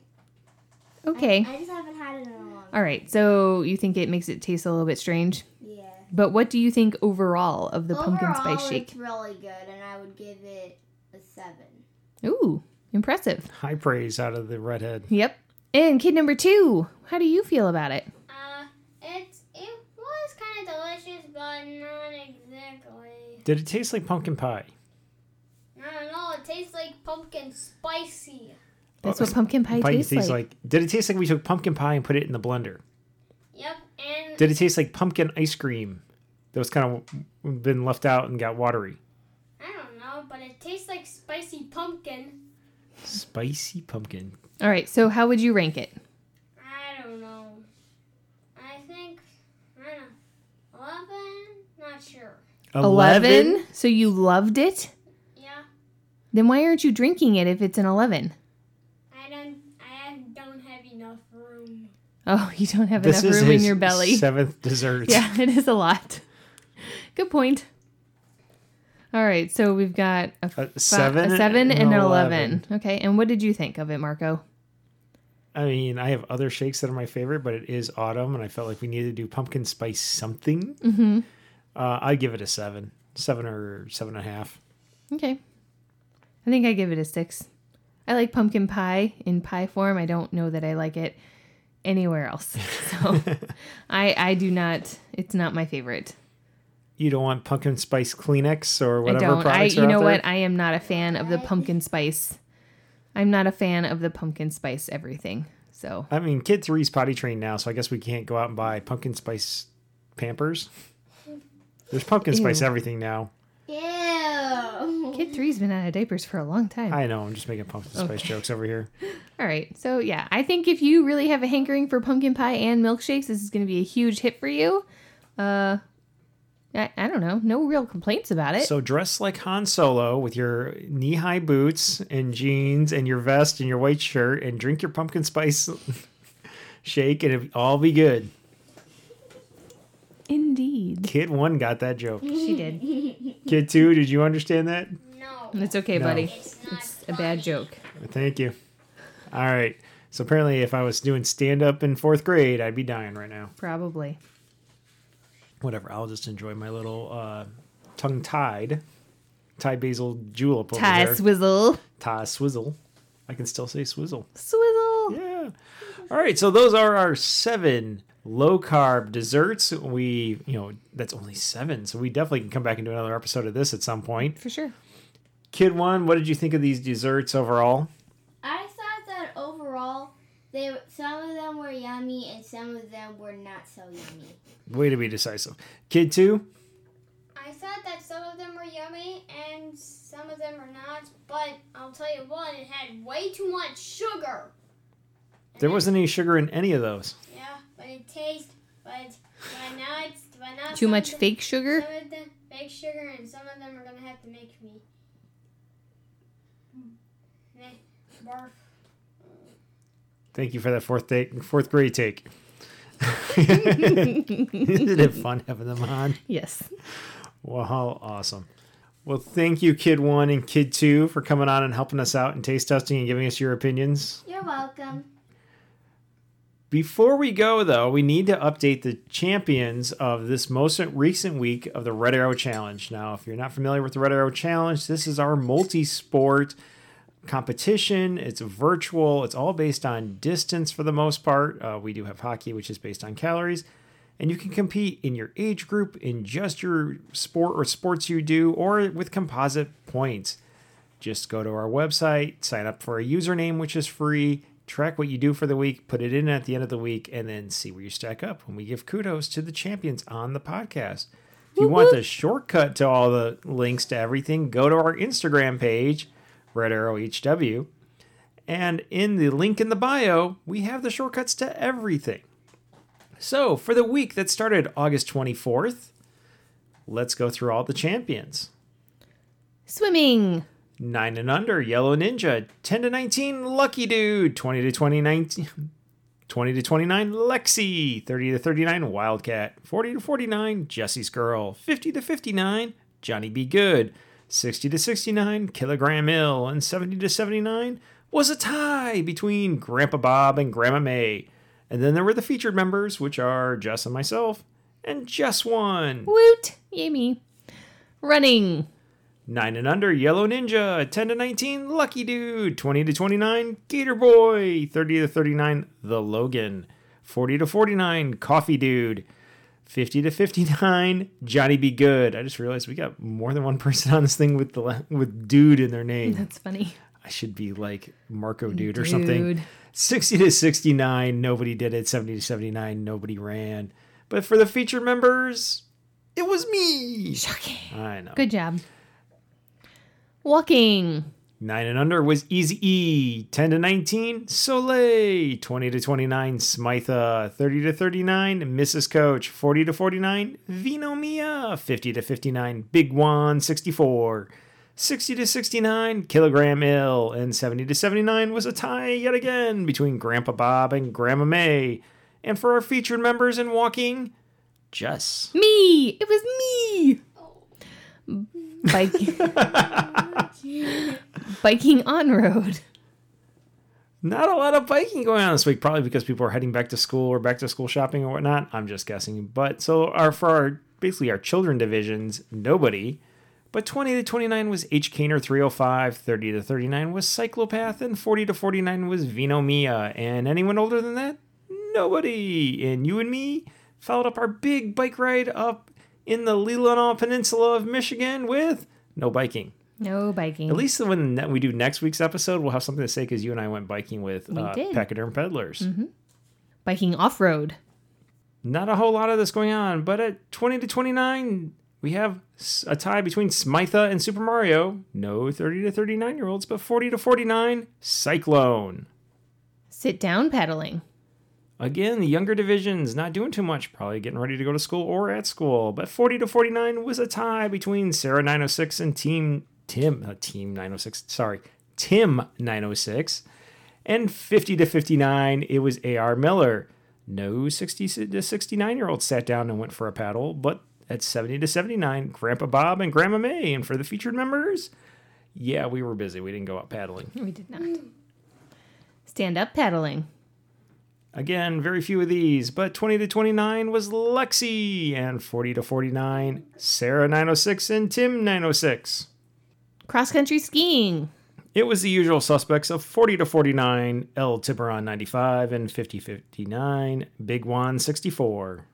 Okay. I, just haven't had it in a long. time. All right. So you think it makes it taste a little bit strange? Yeah. But what do you think overall of the pumpkin spice shake? It's really good, and I would give it a seven. Ooh, impressive. High praise out of the redhead. Yep. And kid number two, how do you feel about it? Uh, it's it was kind of delicious, but not exactly. Did it taste like pumpkin pie? I don't know. It tastes like pumpkin spicy. That's Oh, what pumpkin pie, Pie tastes, like. Did it taste like we took pumpkin pie and put it in the blender? Yep, and Did it taste like pumpkin ice cream that was kind of been left out and got watery? I don't know, but it tastes like spicy pumpkin. Spicy pumpkin. All right. So how would you rank it? I don't know. I think I don't know. Not sure. 11? So you loved it? Yeah, Then why aren't you drinking it if it's an 11? I don't. I don't have enough room. Oh, you don't have This enough is room in your belly. seventh dessert. Yeah, it is a lot. Good point. All right, so we've got a, A fi- seven, a seven and an 11. 11. Okay, and what did you think of it, Marco? I mean, I have other shakes that are my favorite, but it is autumn, and I felt like we needed to do pumpkin spice something. Mm-hmm. Uh, I give it a seven, seven or seven and a half. Okay. I think I give it a six. I like pumpkin pie in pie form. I don't know that I like it anywhere else. So I I do not it's not my favorite. You don't want pumpkin spice Kleenex or whatever I don't. I products you know there? what? I am not a fan of the pumpkin spice. I'm not a fan of the pumpkin spice everything. So I mean, kid three's potty trained now, so I guess we can't go out and buy pumpkin spice Pampers. There's pumpkin spice Ew. everything now. Ew. Kid three's been out of diapers for a long time. I know. I'm just making pumpkin spice Okay. jokes over here. All right. So, yeah, I think if you really have a hankering for pumpkin pie and milkshakes, this is going to be a huge hit for you. Uh, I, I don't know. No real complaints about it. So dress like Han Solo with your knee-high boots and jeans and your vest and your white shirt and drink your pumpkin spice shake and it'll all be good. Indeed. Kid one got that joke. She did. Kid two, did you understand that? No, It's okay, No. buddy. it's. It's a bad joke. Thank you. All right. So apparently, if I was doing stand up in fourth grade, I'd be dying right now. Probably. Whatever. I'll just enjoy my little uh, tongue tied, Thai basil julep over Tie there. swizzle. Thai swizzle. I can still say swizzle. Swizzle. Yeah. All right. So those are our seven low carb desserts. We, you know, that's only seven. So we definitely can come back and do another episode of this at some point. For sure. Kid one, what did you think of these desserts overall? I thought that overall, they some of them were yummy and some of them were not so yummy. Way to be decisive. Kid two, I thought that some of them were yummy and some of them were not, but I'll tell you what, it had way too much sugar. And there wasn't any sugar in any of those. Yeah, but it tastes, but but now it's but now Too much of the- fake sugar. Some of them fake sugar, and some of them are gonna have to make me. Barf. Thank you for that fourth take, fourth grade take. Isn't it fun having them on? yes. Wow, awesome. Well, thank you, Kid One and Kid Two, for coming on and helping us out and taste testing and giving us your opinions. You're welcome. Before we go, though, we need to update the champions of this most recent week of the Red Arrow Challenge. Now, if you're not familiar with the Red Arrow Challenge, this is our multi sport competition. It's virtual, it's all based on distance for the most part. Uh, we do have hockey, which is based on calories. And you can compete in your age group, in just your sport or sports you do, or with composite points. Just go to our website, sign up for a username, which is free, track what you do for the week, put it in at the end of the week, and then see where you stack up when we give kudos to the champions on the podcast. If you want the shortcut to all the links to everything, go to our Instagram page, Red Arrow HW. And in the link in the bio, we have the shortcuts to everything. So, for the week that started August 24th, let's go through all the champions. Swimming. 9 and under, Yellow Ninja. 10 to 19, Lucky Dude. 20 to 29, 20 to 29, Lexi. 30 to 39, Wildcat. 40 to 49, Jesse's Girl. 50 to 59, Johnny Be Good. 60 to 69, Kilogram Ill. And 70 to 79 was a tie between Grandpa Bob and Grandma May. And then there were the featured members, which are Jess and myself, and Jess won. Woot. Yay me. Running. 9 and under, Yellow Ninja. 10 to 19, Lucky Dude. 20 to 29, Gator Boy. 30 to 39, The Logan. 40 to 49, Coffee Dude. 50 to 59, Johnny Be Good. I just realized we got more than one person on this thing with the with dude in their name. That's funny. I should be like Marco Dude or something. 60 to 69, nobody did it. 70 to 79, nobody ran. But for the featured members, it was me. Shocking. I know. Good job. Walking. Nine and under was Easy E. 10 to 19, Soleil. 20 to 29, Smytha. 30 to 39, Mrs. Coach. 40 to 49, Vino Mia. 50 to 59, Big One. 64. 60 to 69, Kilogram Ill. And 70 to 79 was a tie yet again between Grandpa Bob and Grandma May. And for our featured members in walking, Jess. Me! It was me! Biking, biking on road. Not a lot of biking going on this week, probably because people are heading back to school or back to school shopping or whatnot. I'm just guessing. But so our for our basically our children divisions, nobody. But 20 to 29 was H. Kaner 305, 30 to 39 was Cyclopath, and 40 to 49 was Vino Mia. And anyone older than that? Nobody. And you and me followed up our big bike ride up in the Leelanau Peninsula of Michigan with no biking. No biking. At least when we do next week's episode, we'll have something to say because you and I went biking with We uh. Pachyderm Peddlers. biking off road. Not a whole lot of this going on, but at 20 to 29, we have a tie between Smytha and Super Mario. No 30 to 39 year olds, but 40 to 49, Cyclone. Sit down paddling. Again, the younger divisions not doing too much, probably getting ready to go to school or at school. But 40 to 49 was a tie between Sarah 906 and Team Tim, uh, Team 906, sorry, Tim 906. And 50 to 59, it was AR Miller. No 60 to 69 year old sat down and went for a paddle, but at 70 to 79, Grandpa Bob and Grandma May. And for the featured members, yeah, we were busy. We didn't go out paddling. We did not. Stand up paddling. Again, very few of these, but 20 to 29 was Lexi, and 40 to 49, Sarah 906 and Tim 906. Cross country skiing. It was the usual suspects of 40 to 49, El Tiburon 95, and 50 59, Big Juan 64.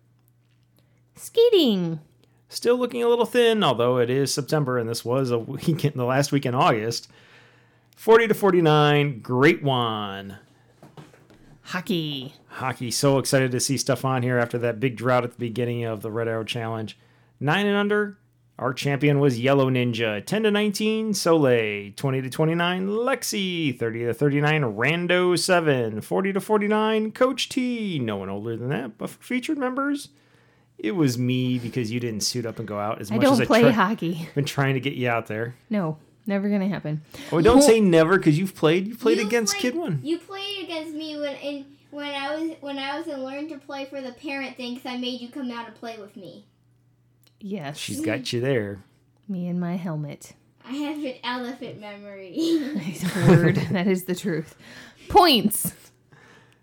Skating. Still looking a little thin, although it is September and this was a weekend, the last week in August. 40 to 49, Great One. Hockey. Hockey, so excited to see stuff on here after that big drought at the beginning of the Red Arrow Challenge. Nine and under, our champion was Yellow Ninja. 10 to 19, Soleil. 20 to 29, Lexi. 30 to 39, Rando 7. 40 to 49, Coach T. No one older than that, but for featured members, it was me because you didn't suit up and go out as I much as don't I play try- hockey. been trying to get you out there. No, never gonna happen. Oh, don't say never because you've played. You've played You against played- Kid One. You played against me when in when I was when I was in learn to play for the parent thing because I made you come out and play with me. Yes. She's got you there. me and my helmet. I have an elephant memory. Nice word. that is the truth. Points.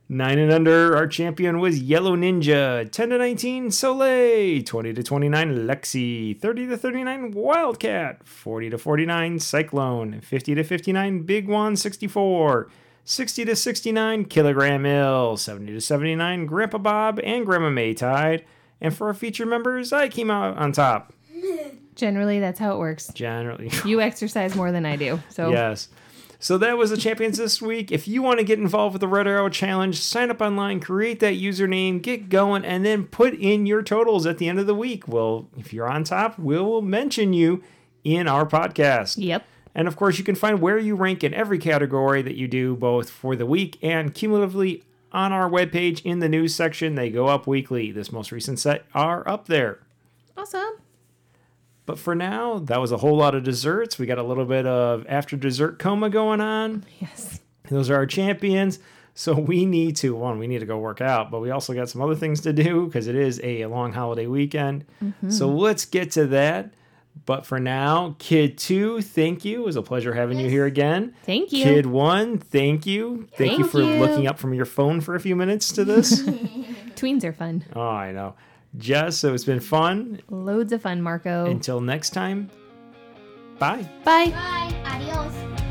Nine and under, our champion was Yellow Ninja. 10 to 19, Soleil. 20 to 29, Lexi. 30 to 39, Wildcat. 40 to 49, Cyclone. 50 to 59, Big One 64. 60 to 69, Kilogram Ill. 70 to 79, Grandpa Bob and Grandma May tied. And for our feature members, I came out on top. Generally, that's how it works. Generally. You exercise more than I do, so Yes. So that was the champions this week. If you want to get involved with the Red Arrow Challenge, sign up online, create that username, get going, and then put in your totals at the end of the week. Well, if you're on top, we'll mention you in our podcast. Yep. And of course, you can find where you rank in every category that you do, both for the week and cumulatively on our webpage in the news section. They go up weekly. This most recent set are up there. Awesome. But for now, that was a whole lot of desserts. We got a little bit of after dessert coma going on. Yes. Those are our champions. So we need to one, we need to go work out, but we also got some other things to do because it is a long holiday weekend. Mm-hmm. So let's get to that. But for now, Kid Two, thank you. It was a pleasure having you here again. Thank you. Kid One, thank you. Thank, you for you. looking up from your phone for a few minutes to this. Tweens are fun. oh, I know. Jess, so it's been fun. Loads of fun, Marco. Until next time, bye. Bye. Bye. Adios.